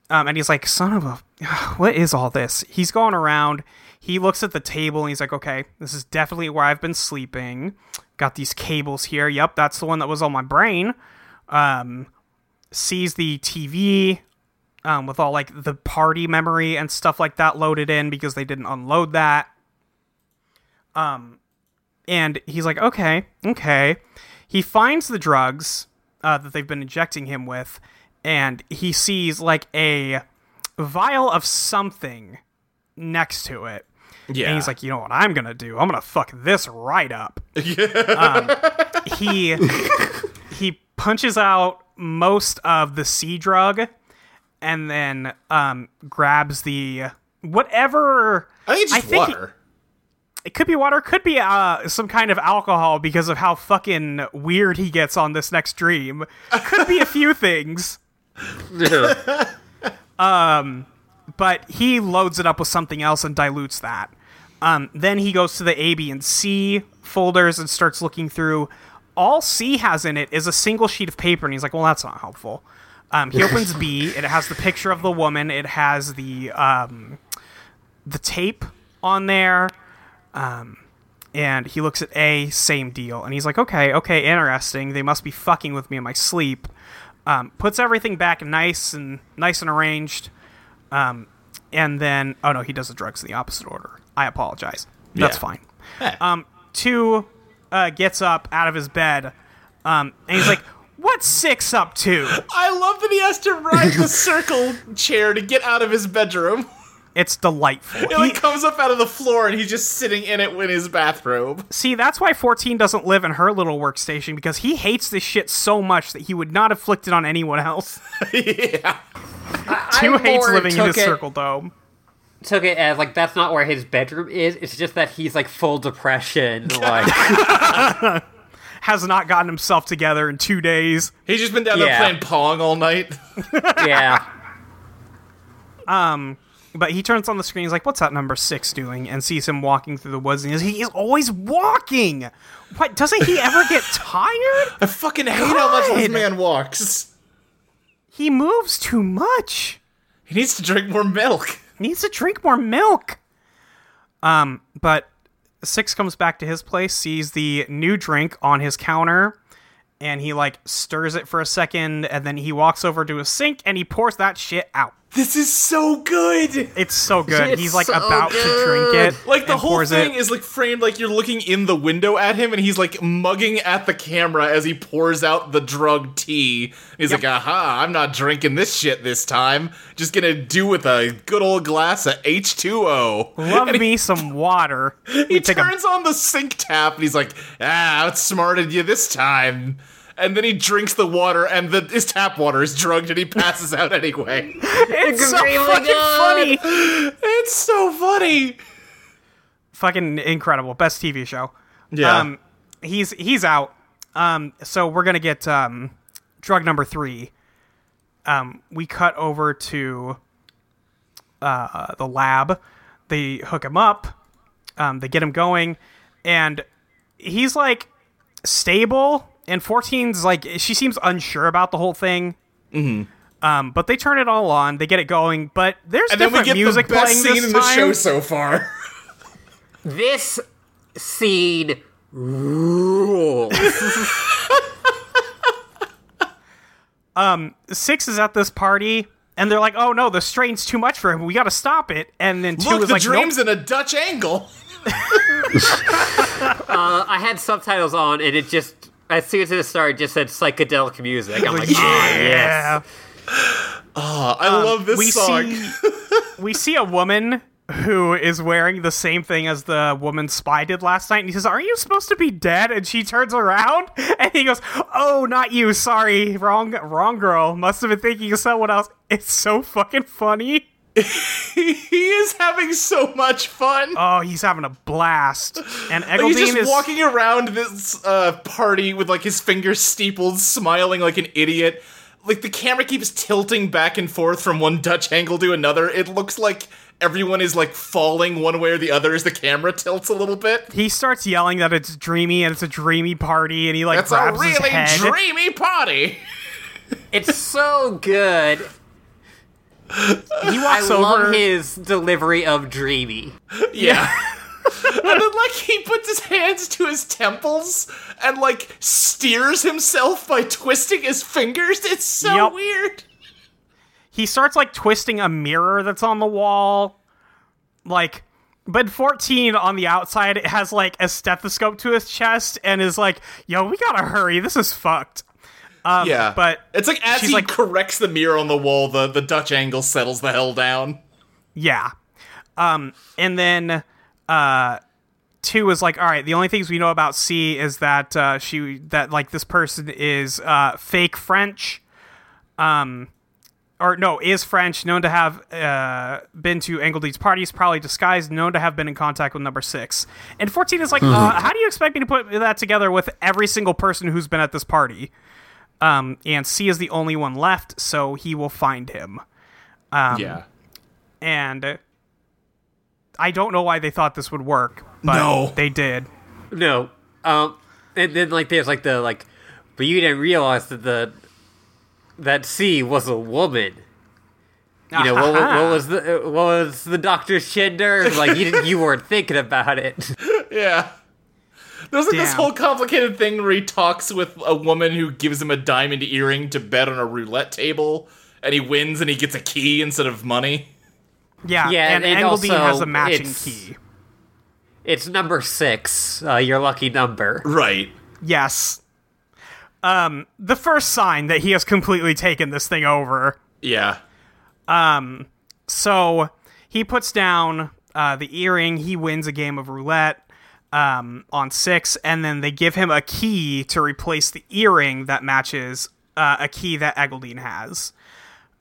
[SPEAKER 2] Um, and he's like, "Son of a, what is all this?" He's going around. He looks at the table and he's like, "Okay, this is definitely where I've been sleeping. Got these cables here. Yep, that's the one that was on my brain." Um, sees the TV um, with all like the party memory and stuff like that loaded in because they didn't unload that. Um, and he's like, "Okay, okay." He finds the drugs uh, that they've been injecting him with, and he sees like a vial of something next to it.
[SPEAKER 3] Yeah.
[SPEAKER 2] And he's like, you know what I'm gonna do? I'm gonna fuck this right up. um, he he punches out most of the sea drug, and then um, grabs the whatever.
[SPEAKER 3] I think it's just
[SPEAKER 2] I think
[SPEAKER 3] water.
[SPEAKER 2] It could be water, could be uh, some kind of alcohol because of how fucking weird he gets on this next dream. Could be a few things. um, but he loads it up with something else and dilutes that. Um, then he goes to the A, B, and C folders and starts looking through. All C has in it is a single sheet of paper, and he's like, "Well, that's not helpful." Um, he opens B. It has the picture of the woman. It has the um, the tape on there. Um, and he looks at A, same deal, and he's like, "Okay, okay, interesting. They must be fucking with me in my sleep." Um, puts everything back nice and nice and arranged. Um, and then, oh no, he does the drugs in the opposite order. I apologize. That's
[SPEAKER 3] Yeah.
[SPEAKER 2] fine.
[SPEAKER 3] Eh.
[SPEAKER 2] Um, two uh, gets up out of his bed, um, and he's like, "What's six up to?"
[SPEAKER 3] I love that he has to ride the circle chair to get out of his bedroom.
[SPEAKER 2] It's delightful.
[SPEAKER 3] It like
[SPEAKER 2] He-
[SPEAKER 3] comes up out of the floor and he's just sitting in it with his bathrobe.
[SPEAKER 2] see, that's why 14 doesn't live in her little workstation because he hates this shit so much that he would not afflict it on anyone else.
[SPEAKER 3] yeah.
[SPEAKER 2] Two
[SPEAKER 1] I
[SPEAKER 2] hates living in his
[SPEAKER 1] it-
[SPEAKER 2] circle dome.
[SPEAKER 1] Took it as like that's not where his bedroom is. It's just that he's like full depression. Like
[SPEAKER 2] Has not gotten himself together in two days.
[SPEAKER 3] He's just been down there playing Pong all night.
[SPEAKER 1] yeah, um,
[SPEAKER 2] But he turns on the screen. He's like, "What's that number six doing?" And sees him walking through the woods. And he's, he is always walking. What doesn't he ever get tired?
[SPEAKER 3] I fucking hate how much this man walks.
[SPEAKER 2] He moves too much.
[SPEAKER 3] He needs to drink more milk.
[SPEAKER 2] He needs to drink more milk. Um, but Six comes back to his place, sees the new drink on his counter, and he like stirs it for a second, and then he walks over to a sink and he pours that shit out.
[SPEAKER 3] This is so good.
[SPEAKER 2] It's so good.
[SPEAKER 1] It's
[SPEAKER 2] He's like
[SPEAKER 1] so
[SPEAKER 2] about to drink it.
[SPEAKER 3] Like the whole thing
[SPEAKER 2] it.
[SPEAKER 3] is like framed like you're looking in the window at him, and he's like mugging at the camera as he pours out the drug tea. He's like, "Aha! I'm not drinking this shit this time. Just gonna do with a good old glass of H2O."
[SPEAKER 2] Love
[SPEAKER 3] And he-
[SPEAKER 2] me some water.
[SPEAKER 3] He
[SPEAKER 2] We take a-
[SPEAKER 3] turns on the sink tap and he's like, "Ah, I outsmarted you this time." And then he drinks the water, and the, his tap water is drugged, and he passes out anyway.
[SPEAKER 2] it's so
[SPEAKER 1] really
[SPEAKER 2] fucking
[SPEAKER 1] good.
[SPEAKER 2] funny.
[SPEAKER 3] it's so funny.
[SPEAKER 2] Fucking incredible. Best TV show.
[SPEAKER 3] Yeah.
[SPEAKER 2] Um, he's he's out. Um, so we're gonna get um, drug number three. Um, we cut over to uh, the lab. They hook him up. Um, they get him going, and he's like stable. And 14's like she seems unsure about the whole thing. Mm-hmm. Um, but they turn it all on. They get it going. But there's
[SPEAKER 3] and then we
[SPEAKER 2] different
[SPEAKER 3] get
[SPEAKER 2] music
[SPEAKER 3] the best
[SPEAKER 2] playing
[SPEAKER 3] scene
[SPEAKER 2] this
[SPEAKER 3] in the
[SPEAKER 2] time.
[SPEAKER 3] show so far.
[SPEAKER 1] this scene rules.
[SPEAKER 2] Six is at this party and they're like, "Oh no, the strain's too much for him. We got to stop it." And then two
[SPEAKER 3] Look,
[SPEAKER 2] was
[SPEAKER 3] the
[SPEAKER 2] like,
[SPEAKER 3] dream's
[SPEAKER 2] nope.
[SPEAKER 3] in a Dutch angle.
[SPEAKER 1] Uh, I had subtitles on, and it just as soon as it started, it just said psychedelic music. I'm like,
[SPEAKER 2] yeah.
[SPEAKER 1] ah, yes.
[SPEAKER 3] Oh, I love this
[SPEAKER 2] Um, we
[SPEAKER 3] song.
[SPEAKER 2] see we see a woman who is wearing the same thing as the woman spy did last night and he says aren't you supposed to be dead and she turns around and he goes oh not you sorry wrong wrong girl must have been thinking of someone else it's so fucking funny
[SPEAKER 3] he is having so much fun.
[SPEAKER 2] oh he's having a blast and
[SPEAKER 3] Like, he's just
[SPEAKER 2] is
[SPEAKER 3] walking around this uh, party with like his fingers steepled, smiling like an idiot. Like the camera keeps tilting back and forth from one Dutch angle to another. It looks like everyone is like falling one way or the other as the camera tilts a little bit.
[SPEAKER 2] he starts yelling that it's dreamy and it's a dreamy party and he like
[SPEAKER 3] That's a
[SPEAKER 2] grabs his
[SPEAKER 3] really
[SPEAKER 2] head.
[SPEAKER 3] dreamy party.
[SPEAKER 1] It's so good.
[SPEAKER 2] He
[SPEAKER 1] I
[SPEAKER 2] over
[SPEAKER 1] love his delivery of dreamy.
[SPEAKER 3] Yeah. and then like he puts his hands to his temples and like steers himself by twisting his fingers. It's so
[SPEAKER 2] Yep.
[SPEAKER 3] weird.
[SPEAKER 2] he starts like twisting a mirror that's on the wall like but 14 on the outside it has like a stethoscope to his chest and is like yo we gotta hurry this is fucked um,
[SPEAKER 3] Yeah.
[SPEAKER 2] but
[SPEAKER 3] it's like as
[SPEAKER 2] she's
[SPEAKER 3] he
[SPEAKER 2] like-
[SPEAKER 3] corrects the mirror on the wall, the, the Dutch angle settles the hell down.
[SPEAKER 2] yeah um and then uh two is like all right the only things we know about c is that uh she that like this person is uh fake french um or no, is French, known to have uh, been to Engadine's parties, probably disguised, known to have been in contact with number six. And 14 is like, uh, how do you expect me to put that together with every single person who's been at this party? Um, and C is the only one left, so he will find him. Um,
[SPEAKER 3] yeah.
[SPEAKER 2] And I don't know why they thought this would work, but
[SPEAKER 3] No.
[SPEAKER 2] they did.
[SPEAKER 1] No. Um, and then like there's like the like, but you didn't realize that the that C was a woman. You know what, what, what was the what was the doctor's gender? Like you didn't, you weren't thinking about it.
[SPEAKER 3] Yeah. There's like this whole complicated thing where he talks with a woman who gives him a diamond earring to bet on a roulette table, and he wins and he gets a key instead of money.
[SPEAKER 2] Yeah,
[SPEAKER 1] Yeah,
[SPEAKER 2] and,
[SPEAKER 1] and
[SPEAKER 2] Engadine
[SPEAKER 1] also
[SPEAKER 2] has a matching
[SPEAKER 1] it's-
[SPEAKER 2] key.
[SPEAKER 1] It's number six. Uh, your lucky number.
[SPEAKER 3] Right.
[SPEAKER 2] Yes. Um, the first sign that he has completely taken this thing over.
[SPEAKER 3] Yeah.
[SPEAKER 2] So he puts down uh, the earring. He wins a game of roulette um, on six, and then they give him a key to replace the earring that matches uh, a key that Engadine has.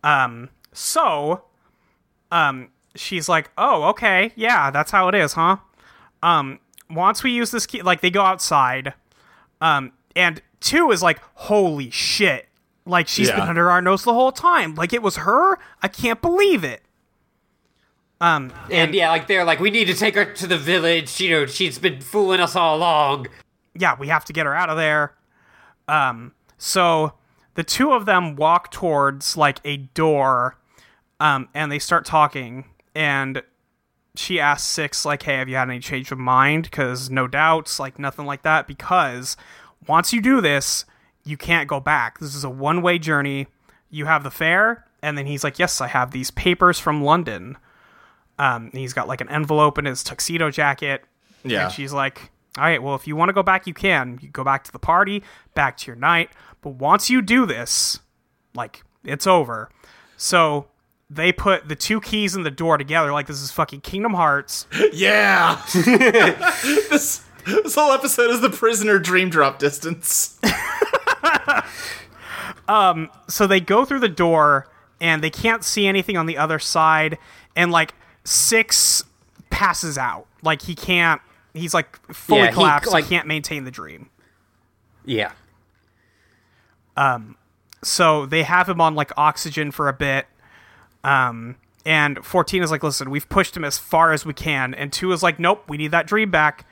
[SPEAKER 2] Um, so, um, she's like, "Oh, okay, yeah, that's how it is, huh?" Um, once we use this key, like they go outside, um, and two is like, "Holy shit!" Like she's
[SPEAKER 3] Yeah.
[SPEAKER 2] been under our nose the whole time. Like it was her. I can't believe it. Um,
[SPEAKER 1] And yeah, like they're like, we need to take her to the village. You know, she's been fooling us all along.
[SPEAKER 2] yeah, we have to get her out of there. Um, so the two of them walk towards like a door, um, and they start talking. And she asks Six, like, "Hey, have you had any change of mind? Because no doubts, like nothing like that. Because once you do this, you can't go back. This is a one-way journey. You have the fare." And then he's like, "Yes, I have these papers from London." Um, and he's got like an envelope in his tuxedo jacket.
[SPEAKER 3] Yeah.
[SPEAKER 2] And she's like, all right, well, if you want to go back, you can. You go back to the party, back to your night. But once you do this, like, it's over. So they put the two keys in the door together, like this is fucking Kingdom Hearts.
[SPEAKER 3] Yeah. this this whole episode is the prisoner dream drop distance.
[SPEAKER 2] um, So they go through the door and they can't see anything on the other side. And like Six passes out. Like he can't, he's like fully
[SPEAKER 1] Yeah, he,
[SPEAKER 2] collapsed.
[SPEAKER 1] like-
[SPEAKER 2] he can't maintain the dream.
[SPEAKER 1] Yeah. Um.
[SPEAKER 2] So they have him on like oxygen for a bit um and 14 is like listen we've pushed him as far as we can and 2 is like nope we need that dream back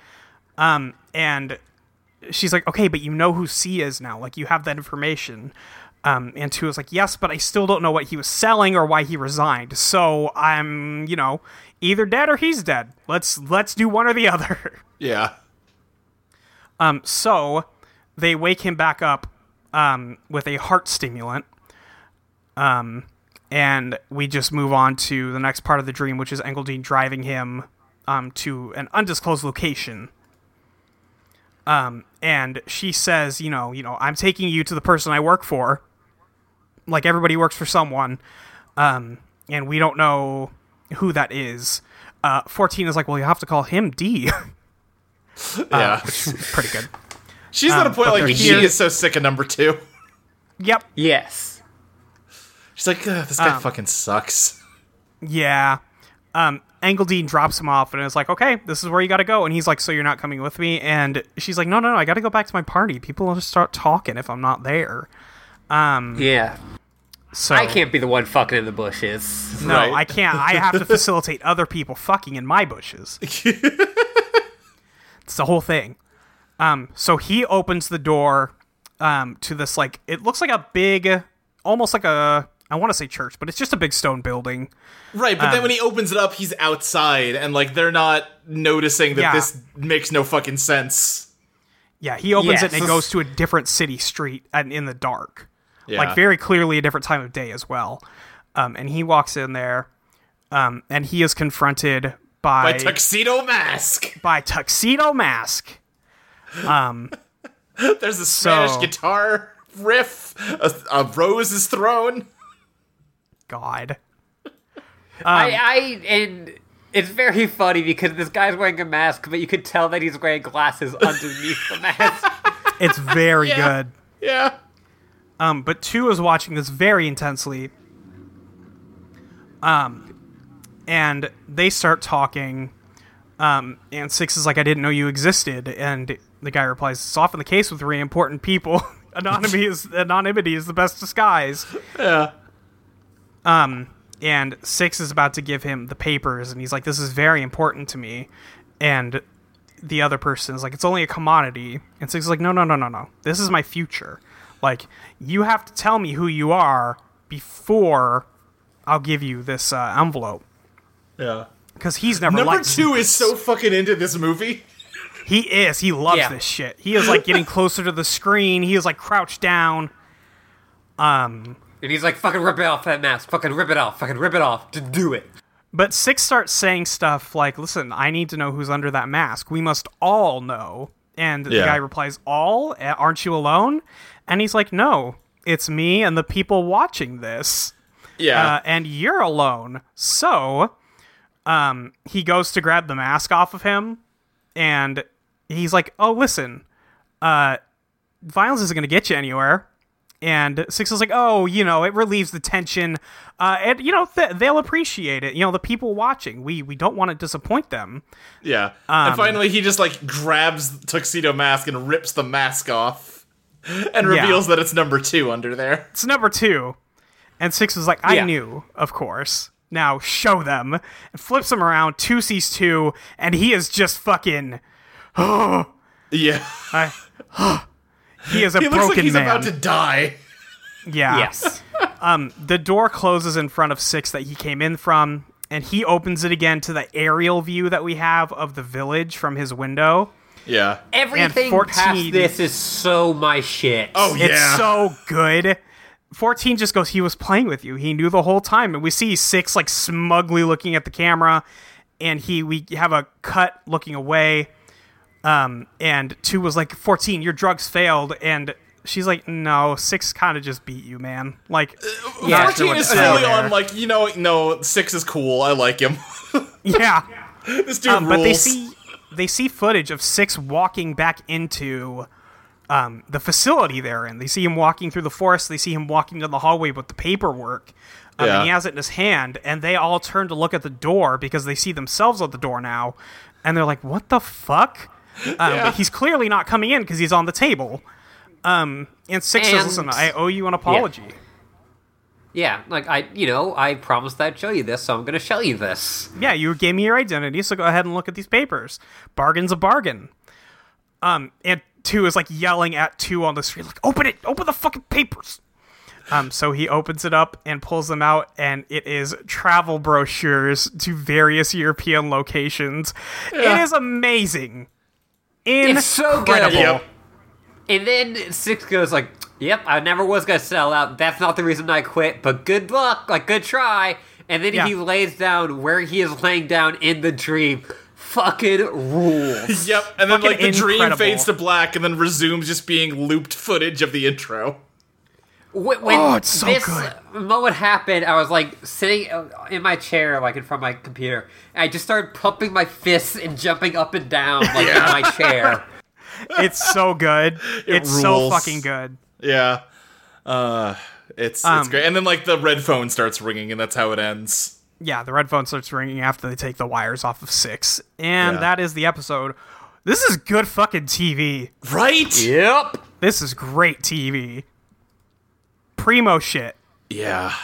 [SPEAKER 2] um and she's like okay but you know who c is now like you have that information um and 2 is like yes but i still don't know what he was selling or why he resigned so i'm you know either dead or he's dead let's let's do one or the other
[SPEAKER 3] Yeah.
[SPEAKER 2] Um, so they wake him back up um, with a heart stimulant. Um, and we just move on to the next part of the dream, which is Engadine driving him um, to an undisclosed location. Um, and she says, you know, you know, I'm taking you to the person I work for. Like everybody works for someone, um, and we don't know who that is. Uh, 14 is like, well, you have to call him D.
[SPEAKER 3] yeah.
[SPEAKER 2] Pretty good.
[SPEAKER 3] She's at a
[SPEAKER 2] um,
[SPEAKER 3] point like
[SPEAKER 2] they're
[SPEAKER 3] she
[SPEAKER 2] here-
[SPEAKER 3] is so sick of number two.
[SPEAKER 2] Yep.
[SPEAKER 1] Yes.
[SPEAKER 3] She's like, this guy
[SPEAKER 2] Um,
[SPEAKER 3] fucking sucks.
[SPEAKER 2] Yeah. Um, Engadine drops him off and is like, okay, this is where you got to go. And he's like, so you're not coming with me? And she's like, no, no, no, I got to go back to my party. People will just start talking if I'm not there.
[SPEAKER 1] Yeah.
[SPEAKER 2] So
[SPEAKER 1] I can't be the one fucking in the bushes.
[SPEAKER 2] No,
[SPEAKER 3] Right.
[SPEAKER 2] I can't. I have to facilitate other people fucking in my bushes. it's the whole thing. Um, so he opens the door um, to this like it looks like a big, almost like a I want to say church, but it's just a big stone building.
[SPEAKER 3] Right, but
[SPEAKER 2] um,
[SPEAKER 3] then when he opens it up, he's outside, and like they're not noticing that
[SPEAKER 2] Yeah.
[SPEAKER 3] this makes no fucking sense.
[SPEAKER 2] Yeah, he opens it and it goes to a different city street and in the dark.
[SPEAKER 3] Yeah.
[SPEAKER 2] Like very clearly a different time of day as well. Um, and he walks in there, um, and he is confronted by
[SPEAKER 3] by tuxedo mask.
[SPEAKER 2] by Tuxedo Mask.
[SPEAKER 3] There's a Spanish
[SPEAKER 2] So-
[SPEAKER 3] guitar riff. A, a rose is thrown.
[SPEAKER 2] God.
[SPEAKER 1] I, I and it's very funny because this guy's wearing a mask, but you could tell that he's wearing glasses underneath the mask.
[SPEAKER 2] It's very
[SPEAKER 3] Yeah.
[SPEAKER 2] good.
[SPEAKER 3] Yeah.
[SPEAKER 2] Um, but two is watching this very intensely. Um, and they start talking. Um, and six is like, "I didn't know you existed." And the guy replies, "It's often the case with really important people. anonymity is anonymity is the best disguise."
[SPEAKER 3] Yeah.
[SPEAKER 2] and six is about to give him the papers and he's like this is very important to me and the other person is like it's only a commodity and six is like no no no no no this is my future like you have to tell me who you are before i'll give you this uh, envelope
[SPEAKER 3] Yeah.
[SPEAKER 2] because he's never
[SPEAKER 3] Number
[SPEAKER 2] liked
[SPEAKER 3] two is so fucking into this movie.
[SPEAKER 2] he is he loves
[SPEAKER 1] Yeah.
[SPEAKER 2] this shit he is like getting closer to the screen he is like crouched down Um.
[SPEAKER 1] and he's like, fucking rip it off that mask. Fucking rip it off. Fucking rip it off. To do it.
[SPEAKER 2] But Six starts saying stuff like, listen, I need to know who's under that mask. We must all know. And the guy replies, All? Aren't you alone? And he's like, No, it's me and the people watching this.
[SPEAKER 3] Yeah.
[SPEAKER 2] Uh, and you're alone. So um, he goes to grab the mask off of him. And he's like, Oh, listen, uh, violence isn't going to get you anywhere. And Six is like, oh, you know, it relieves the tension, uh, and you know th- they'll appreciate it. You know, the people watching, we we don't want to disappoint them.
[SPEAKER 3] yeah.
[SPEAKER 2] um,
[SPEAKER 3] and finally, he just like grabs tuxedo mask and rips the mask off, and
[SPEAKER 2] Yeah.
[SPEAKER 3] reveals that it's number two under there.
[SPEAKER 2] It's number two, and Six is like, I
[SPEAKER 1] Yeah.
[SPEAKER 2] knew, of course. Now show them, and flips him around. Two sees two, and he is just fucking.
[SPEAKER 3] Oh, Yeah.
[SPEAKER 2] I, he is a
[SPEAKER 3] he looks like he's
[SPEAKER 2] man.
[SPEAKER 3] about to die.
[SPEAKER 2] yeah.
[SPEAKER 1] Yes.
[SPEAKER 2] Um, the door closes in front of Six that he came in from, and he opens it again to the aerial view that we have of the village from his window.
[SPEAKER 3] Yeah.
[SPEAKER 1] Everything
[SPEAKER 2] 14
[SPEAKER 1] past this is so my shit.
[SPEAKER 3] Oh yeah.
[SPEAKER 2] It's so good. 14 just goes, he was playing with you. He knew the whole time. And we see Six like smugly looking at the camera, and he we have a cut looking away. Um, and two was like, 14, your drugs failed. And she's like, no, Six kind of just beat you, man. Like,
[SPEAKER 1] Yeah,
[SPEAKER 2] not sure
[SPEAKER 3] Fourteen
[SPEAKER 2] what
[SPEAKER 3] is
[SPEAKER 2] to
[SPEAKER 3] fully on like you know no six is cool. I like him.
[SPEAKER 2] yeah.
[SPEAKER 3] this dude
[SPEAKER 2] Um,
[SPEAKER 3] rules.
[SPEAKER 2] but they see they see footage of Six walking back into um, the facility they're in. They see him walking through the forest. They see him walking down the hallway with the paperwork. Um,
[SPEAKER 3] Yeah.
[SPEAKER 2] And he has it in his hand, and they all turn to look at the door because they see themselves at the door now, and they're like, "What the fuck?" Um,
[SPEAKER 3] Yeah.
[SPEAKER 2] But he's clearly not coming in because he's on the table. Um, and Six says, "Listen, I owe you an apology."
[SPEAKER 1] Yeah, like I, you know, I promised I'd show you this, so I'm gonna show you this.
[SPEAKER 2] Yeah, you gave me your identity, so go ahead and look at these papers. Bargain's a bargain. Um, and two is like yelling at two on the street, like, open it, open the fucking papers. Um, so he opens it up and pulls them out, and it is travel brochures to various European locations. It is amazing.
[SPEAKER 1] It's so good.
[SPEAKER 2] Incredible.
[SPEAKER 3] Yep.
[SPEAKER 1] And then Six goes like, Yep, I never was gonna sell out. That's not the reason I quit, but good luck, like good try. And then
[SPEAKER 2] Yeah.
[SPEAKER 1] he lays down where he is laying down in the dream. Fucking rules.
[SPEAKER 3] Yep, and then
[SPEAKER 2] Fucking
[SPEAKER 3] like the dream fades to black, and then resumes just being looped footage of the intro.
[SPEAKER 1] When, when
[SPEAKER 2] Oh, it's so
[SPEAKER 1] this
[SPEAKER 2] good.
[SPEAKER 1] moment happened, I was like sitting uh, in my chair, like in front of my computer, and I just started pumping my fists and jumping up and down, like in my chair.
[SPEAKER 2] It's so good. it's so fucking good.
[SPEAKER 3] Yeah, uh, it's
[SPEAKER 2] Um,
[SPEAKER 3] it's great. And then like the red phone starts ringing, and that's how it ends.
[SPEAKER 2] Yeah, the red phone starts ringing after they take the wires off of six, and
[SPEAKER 3] Yeah.
[SPEAKER 2] that is the episode. This is good fucking TV.
[SPEAKER 3] Right?
[SPEAKER 1] Yep.
[SPEAKER 2] This is great TV. Primo shit.
[SPEAKER 3] Yeah.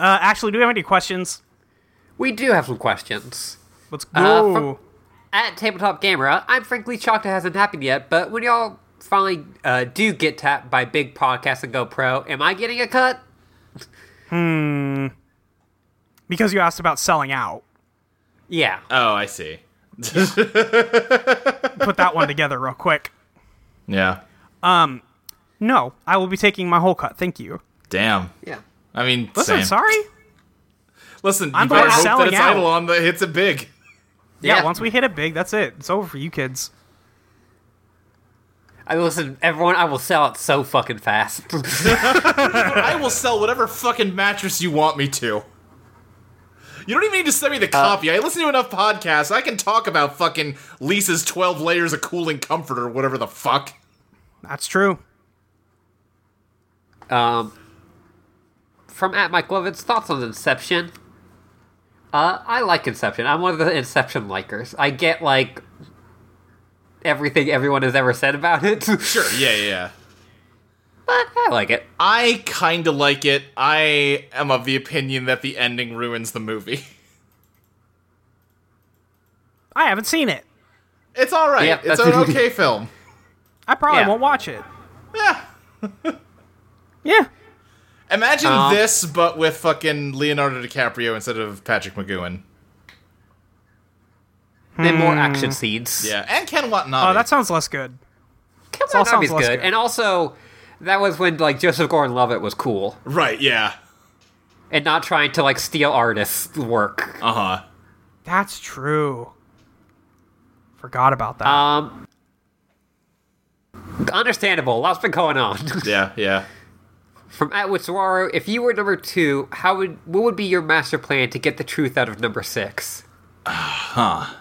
[SPEAKER 2] Uh, actually, do we have any questions?
[SPEAKER 1] We do have some questions.
[SPEAKER 2] Let's
[SPEAKER 1] Uh,
[SPEAKER 2] go.
[SPEAKER 1] from- At Tabletop Gamer, I'm frankly shocked it hasn't happened yet, but when y'all finally uh, do get tapped by big podcasts and GoPro, am I getting a cut? Hmm.
[SPEAKER 2] Because you asked about selling out.
[SPEAKER 1] Yeah.
[SPEAKER 3] Oh, I see.
[SPEAKER 2] Put that one together real quick.
[SPEAKER 3] Yeah.
[SPEAKER 2] Um, No, I will be taking my whole cut. Thank you.
[SPEAKER 3] Damn.
[SPEAKER 1] Yeah.
[SPEAKER 3] I mean,
[SPEAKER 2] Listen,
[SPEAKER 3] same.
[SPEAKER 2] sorry.
[SPEAKER 3] Listen,
[SPEAKER 2] I'm
[SPEAKER 3] you better
[SPEAKER 2] not
[SPEAKER 3] hope that
[SPEAKER 2] selling
[SPEAKER 3] it's
[SPEAKER 2] out.
[SPEAKER 3] Eidolon that hits it big.
[SPEAKER 2] Yeah,
[SPEAKER 1] Yeah.
[SPEAKER 2] once we hit it big, that's it. It's over for you kids.
[SPEAKER 1] I listen, everyone, I will sell it so fucking fast.
[SPEAKER 3] I will sell whatever fucking mattress you want me to. You don't even need to send me the copy. I listen to enough podcasts. I can talk about fucking Leesa's 12 layers of cooling comfort or whatever the fuck.
[SPEAKER 2] That's true.
[SPEAKER 1] um, from at Mike Lovitz, thoughts on Inception? Uh, I like Inception. I'm one of the Inception likers. I get like everything everyone has ever said about it.
[SPEAKER 3] Sure, yeah, yeah, yeah.
[SPEAKER 1] but I like it.
[SPEAKER 3] I kinda like it. I am of the opinion that the ending ruins the movie.
[SPEAKER 2] I haven't seen it.
[SPEAKER 3] It's alright.
[SPEAKER 1] Yeah,
[SPEAKER 3] it's an okay film.
[SPEAKER 2] I probably
[SPEAKER 1] Yeah.
[SPEAKER 2] won't watch it.
[SPEAKER 3] Yeah.
[SPEAKER 2] Yeah.
[SPEAKER 3] Imagine
[SPEAKER 1] Um,
[SPEAKER 3] this, but with fucking Leonardo DiCaprio instead of Patrick McGoohan.
[SPEAKER 1] And more action scenes.
[SPEAKER 3] Yeah, and Ken Watanabe.
[SPEAKER 2] Oh, that sounds less good.
[SPEAKER 1] Ken
[SPEAKER 2] all
[SPEAKER 1] on,
[SPEAKER 2] sounds less
[SPEAKER 1] good.
[SPEAKER 2] good.
[SPEAKER 1] And also, that was when like Joseph Gordon-Levitt was cool
[SPEAKER 3] right. Yeah.
[SPEAKER 1] and not trying to like steal artists' work.
[SPEAKER 3] Uh huh.
[SPEAKER 2] That's true. Forgot about that.
[SPEAKER 1] Um, understandable. Lots been going on.
[SPEAKER 3] Yeah. Yeah.
[SPEAKER 1] From Atwood Saguaro, if you were number two, how would what would be your master plan to get the truth out of number six? Huh.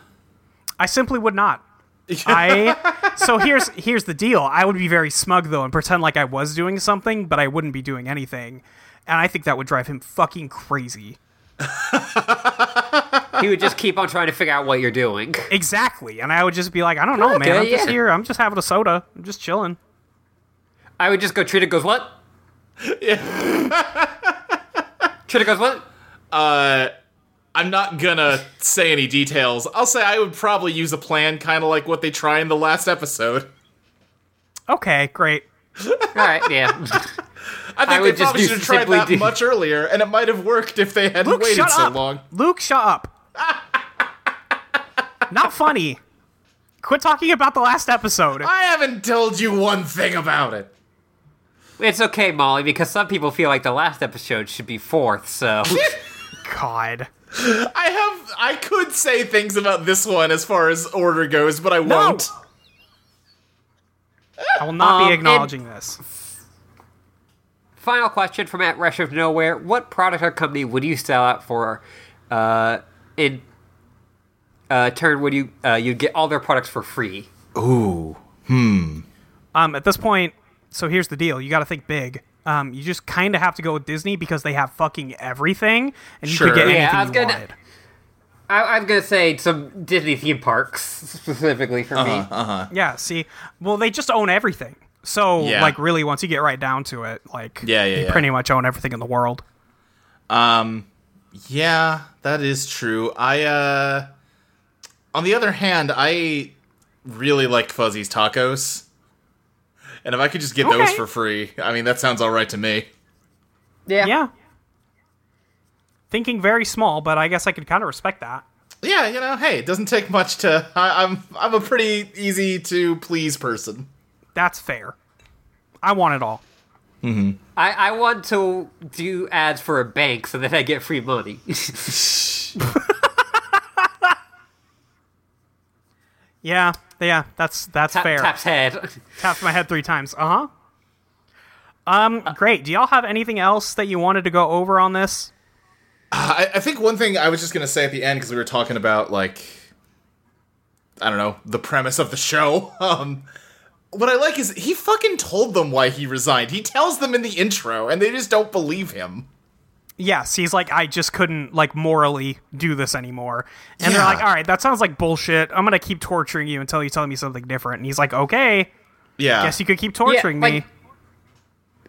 [SPEAKER 2] I simply would not. I so here's here's the deal. I would be very smug though and pretend like I was doing something, but I wouldn't be doing anything. And I think that would drive him fucking crazy.
[SPEAKER 1] He would just keep on trying to figure out what you're doing.
[SPEAKER 2] Exactly. And I would just be like, I don't know, man. I'm just here. I'm just having a soda. I'm just chilling.
[SPEAKER 1] I would just go. Trina goes what? Trina goes what?
[SPEAKER 3] Uh, I'm not gonna say any details. I'll say I would probably use a plan kind of like what they try in the last episode.
[SPEAKER 2] Okay, great.
[SPEAKER 1] All right, yeah.
[SPEAKER 3] I think
[SPEAKER 1] I
[SPEAKER 3] they
[SPEAKER 1] would just
[SPEAKER 3] probably
[SPEAKER 1] do-
[SPEAKER 3] should have tried that
[SPEAKER 1] do-
[SPEAKER 3] much earlier, and it might have worked if they hadn't
[SPEAKER 2] Luke,
[SPEAKER 3] waited so
[SPEAKER 2] up.
[SPEAKER 3] long.
[SPEAKER 2] Luke, shut up. Not funny. Quit talking about the last episode.
[SPEAKER 3] I haven't told you one thing about it.
[SPEAKER 1] It's okay, Molly, because some people feel like the last episode should be fourth. So
[SPEAKER 2] God.
[SPEAKER 3] I have. I could say things about this one as far as order goes, but I won't.
[SPEAKER 2] I will not
[SPEAKER 1] Um,
[SPEAKER 2] be acknowledging this.
[SPEAKER 1] Final question from at Rush of Nowhere: What product or company would you sell out for? Uh, in uh, turn, would you uh, you'd get all their products for free?
[SPEAKER 3] Ooh. Hmm.
[SPEAKER 2] Um, at this point, so here's the deal: you got to think big. Um, you just kind of have to go with Disney because they have fucking everything, and you
[SPEAKER 3] Sure.
[SPEAKER 2] could get
[SPEAKER 3] Yeah,
[SPEAKER 2] anything
[SPEAKER 1] I was
[SPEAKER 2] you
[SPEAKER 1] gonna-
[SPEAKER 2] wanted.
[SPEAKER 1] I, I'm gonna say some Disney theme parks specifically for me.
[SPEAKER 3] Uh-huh.
[SPEAKER 2] Yeah. See, well, they just own everything. So,
[SPEAKER 3] Yeah.
[SPEAKER 2] like, really, once you get right down to it, like,
[SPEAKER 3] Yeah, yeah,
[SPEAKER 2] you
[SPEAKER 3] yeah.
[SPEAKER 2] pretty much own everything in the world.
[SPEAKER 3] Um, yeah, that is true. I, uh, on the other hand, I really like Fuzzy's tacos. And if I could just get those for free, I mean, that sounds alright to me.
[SPEAKER 1] Yeah.
[SPEAKER 2] Yeah. Thinking very small, but I guess I could kind of respect that.
[SPEAKER 3] Yeah, you know, hey, it doesn't take much to. I, I'm I'm a pretty easy to please person.
[SPEAKER 2] That's fair. I want it all. Mm-hmm.
[SPEAKER 1] I, I want to do ads for a bank so that I get free money.
[SPEAKER 2] Yeah, yeah, that's that's
[SPEAKER 1] Tap,
[SPEAKER 2] fair.
[SPEAKER 1] Taps head.
[SPEAKER 2] Tapped my head three times. Uh huh. Um, great. Do y'all have anything else that you wanted to go over on this?
[SPEAKER 3] I, I think one thing I was just gonna say at the end because we were talking about like I don't know the premise of the show. Um, what I like is he fucking told them why he resigned. He tells them in the intro, and they just don't believe him.
[SPEAKER 2] Yes, he's like, I just couldn't like morally do this anymore. And they're like, all right, that sounds like bullshit. I'm gonna keep torturing you until you tell me something different. And he's like, okay,
[SPEAKER 3] Yeah,
[SPEAKER 2] guess you could keep torturing
[SPEAKER 1] like-
[SPEAKER 2] me.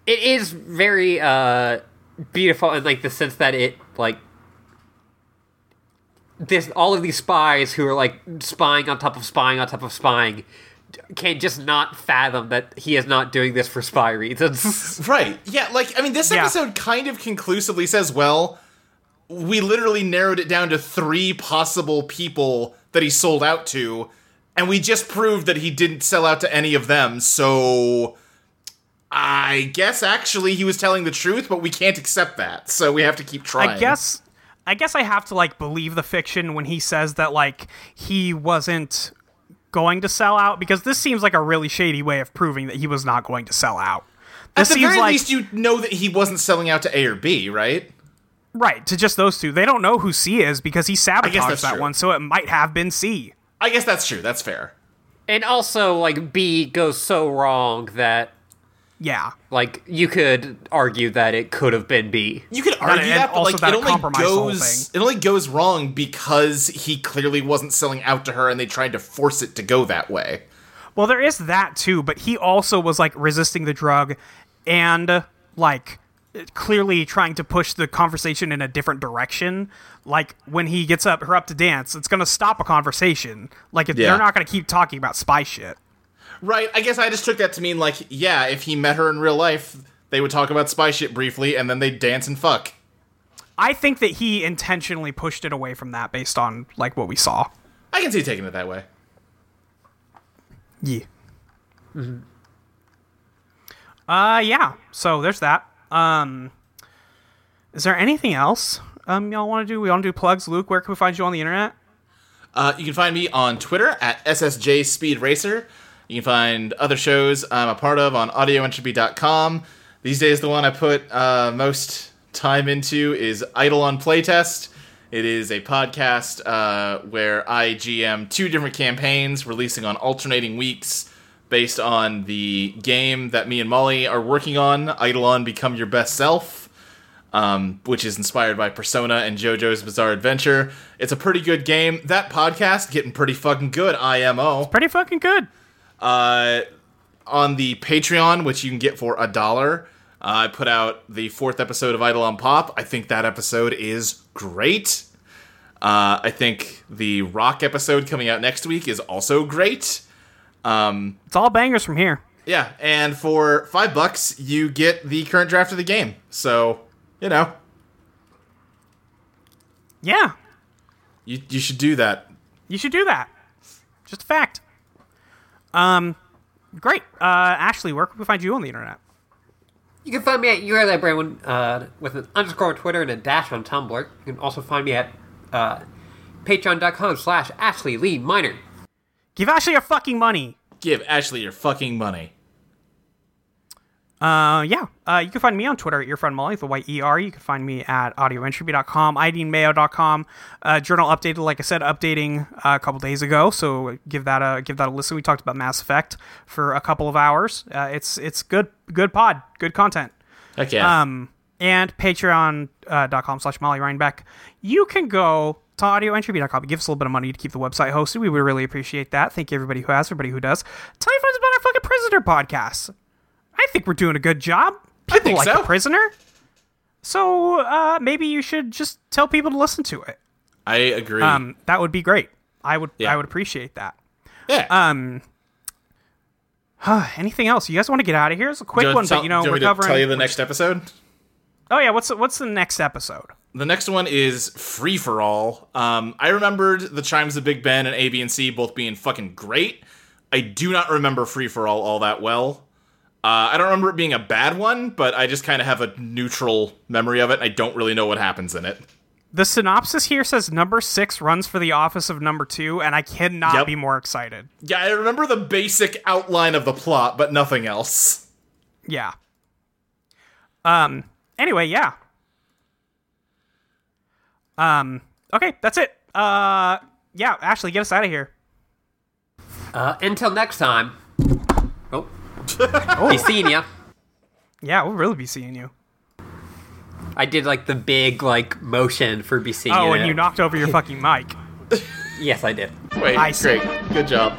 [SPEAKER 1] it is very uh beautiful in like the sense that it like this all of these spies who are like spying on top of spying on top of spying can just not fathom that he is not doing this for spy reasons.
[SPEAKER 3] Right. Yeah, like I mean this
[SPEAKER 2] Yeah.
[SPEAKER 3] episode kind of conclusively says, well, we literally narrowed it down to 3 possible people that he sold out to and we just proved that he didn't sell out to any of them. So I guess actually he was telling the truth, but we can't accept that. So we have to keep trying.
[SPEAKER 2] I guess I guess I have to like believe the fiction when he says that like he wasn't going to sell out because this seems like a really shady way of proving that he was not going to sell out.
[SPEAKER 3] at the
[SPEAKER 2] seems
[SPEAKER 3] very
[SPEAKER 2] like
[SPEAKER 3] least you know that he wasn't selling out to A or B, right?
[SPEAKER 2] right to just those two. They don't know who C is because he sabotaged
[SPEAKER 3] that's
[SPEAKER 2] that
[SPEAKER 3] true.
[SPEAKER 2] one, so it might have been C.
[SPEAKER 3] I guess that's true. That's fair.
[SPEAKER 1] and also like B goes so wrong that
[SPEAKER 2] Yeah.
[SPEAKER 1] like you could argue that it could have been B.
[SPEAKER 3] You could argue
[SPEAKER 2] and
[SPEAKER 3] that, but like
[SPEAKER 2] that
[SPEAKER 3] it
[SPEAKER 2] it
[SPEAKER 3] only
[SPEAKER 2] compromised the whole
[SPEAKER 3] goes it only goes wrong because he clearly wasn't selling out to her, and they tried to force it to go that way.
[SPEAKER 2] Well, there is that too, but he also was like resisting the drug and like clearly trying to push the conversation in a different direction. Like when he gets up her up to dance, it's going to stop a conversation. Like if
[SPEAKER 3] Yeah.
[SPEAKER 2] they're not going to keep talking about spy shit.
[SPEAKER 3] Right. I guess I just took that to mean like, yeah, if he met her in real life, they would talk about spy shit briefly, and then they'd dance and fuck.
[SPEAKER 2] I think that he intentionally pushed it away from that based on like what we saw.
[SPEAKER 3] I can see taking it that way.
[SPEAKER 2] Yeah. Uh yeah. So there's that. Um is there anything else um y'all want to do? We want to do plugs. Luke, where can we find you on the internet?
[SPEAKER 3] Uh, you can find me on Twitter at SSJ Speed Racer. You can find other shows I'm a part of on audioentropy.com. These days, the one I put uh, most time into is Eidolon Playtest. It is a podcast uh, where I GM two different campaigns releasing on alternating weeks based on the game that me and Molly are working on, Eidolon Become Your Best Self um, which is inspired by Persona and JoJo's Bizarre Adventure. It's a pretty good game. That podcast getting pretty fucking good. IMO It's
[SPEAKER 2] Pretty fucking good.
[SPEAKER 3] Uh, on the Patreon, which you can get for a dollar. Uh, I put out the fourth episode of Eidolon Pop. I think that episode is great. Uh, I think the Rock episode coming out next week is also great.
[SPEAKER 2] Um, It's all bangers from here.
[SPEAKER 3] Yeah, and for five bucks, you get the current draft of the game. So, you know,
[SPEAKER 2] Yeah.
[SPEAKER 3] you, you should do that.
[SPEAKER 2] You should do that. Just a fact. Um great. Uh Ashley, where can we find you on the internet?
[SPEAKER 1] You can find me at UR Librarian uh, with an underscore on Twitter and a dash on Tumblr. You can also find me at uh, patreon.com slash Ashley Lee Minor.
[SPEAKER 2] Give Ashley your fucking money.
[SPEAKER 3] Give Ashley your fucking money.
[SPEAKER 2] Uh, yeah. Uh, you can find me on Twitter at your friend Molly, the white ER. You can find me at audioentropy.com, idmayo.com. Uh, journal updated, like I said, updating uh, a couple days ago. So give that a give that a listen. We talked about Mass Effect for a couple of hours. Uh, it's it's good good pod, good content.
[SPEAKER 3] Heck yeah.
[SPEAKER 2] Um, and patreon.com slash Molly Reinbeck. You can go to audioentropy.com. Give us a little bit of money to keep the website hosted. We would really appreciate that. Thank you, everybody who has, everybody who does. Tell your friends about our fucking prisoner podcast. I think we're doing a good job. People
[SPEAKER 3] think
[SPEAKER 2] like
[SPEAKER 3] so.
[SPEAKER 2] the prisoner. So uh, maybe you should just tell people to listen to it.
[SPEAKER 3] I agree.
[SPEAKER 2] Um, that would be great. I would
[SPEAKER 3] Yeah.
[SPEAKER 2] I would appreciate that.
[SPEAKER 3] yeah.
[SPEAKER 2] Um, anything else? You guys want to get out of here? It's a quick one,
[SPEAKER 3] to
[SPEAKER 2] but you know
[SPEAKER 3] tell- do
[SPEAKER 2] we're
[SPEAKER 3] want me to
[SPEAKER 2] covering.
[SPEAKER 3] tell you the next episode.
[SPEAKER 2] oh yeah, what's the, what's the next episode?
[SPEAKER 3] The next one is Free for All. Um, I remembered the chimes of Big Ben and A, B, and C both being fucking great. I do not remember Free for All all that well. Uh, I don't remember it being a bad one, but I just kind of have a neutral memory of it. I don't really know what happens in it.
[SPEAKER 2] The synopsis here says number six runs for the office of number two, and I cannot
[SPEAKER 3] Yep.
[SPEAKER 2] be more excited.
[SPEAKER 3] Yeah, I remember the basic outline of the plot, but nothing else.
[SPEAKER 2] Yeah. Um. Anyway, yeah. Um. Okay, that's it. Uh. Yeah, Ashley, get us out of here.
[SPEAKER 1] Uh, until next time. Oh. Be seeing ya.
[SPEAKER 2] Yeah, we'll really be seeing you.
[SPEAKER 1] I did like the big like motion for be seeing
[SPEAKER 2] Oh,
[SPEAKER 1] ya.
[SPEAKER 2] and you knocked over your fucking mic.
[SPEAKER 1] Yes, I did.
[SPEAKER 3] Wait,
[SPEAKER 2] I see.
[SPEAKER 3] great. Good job.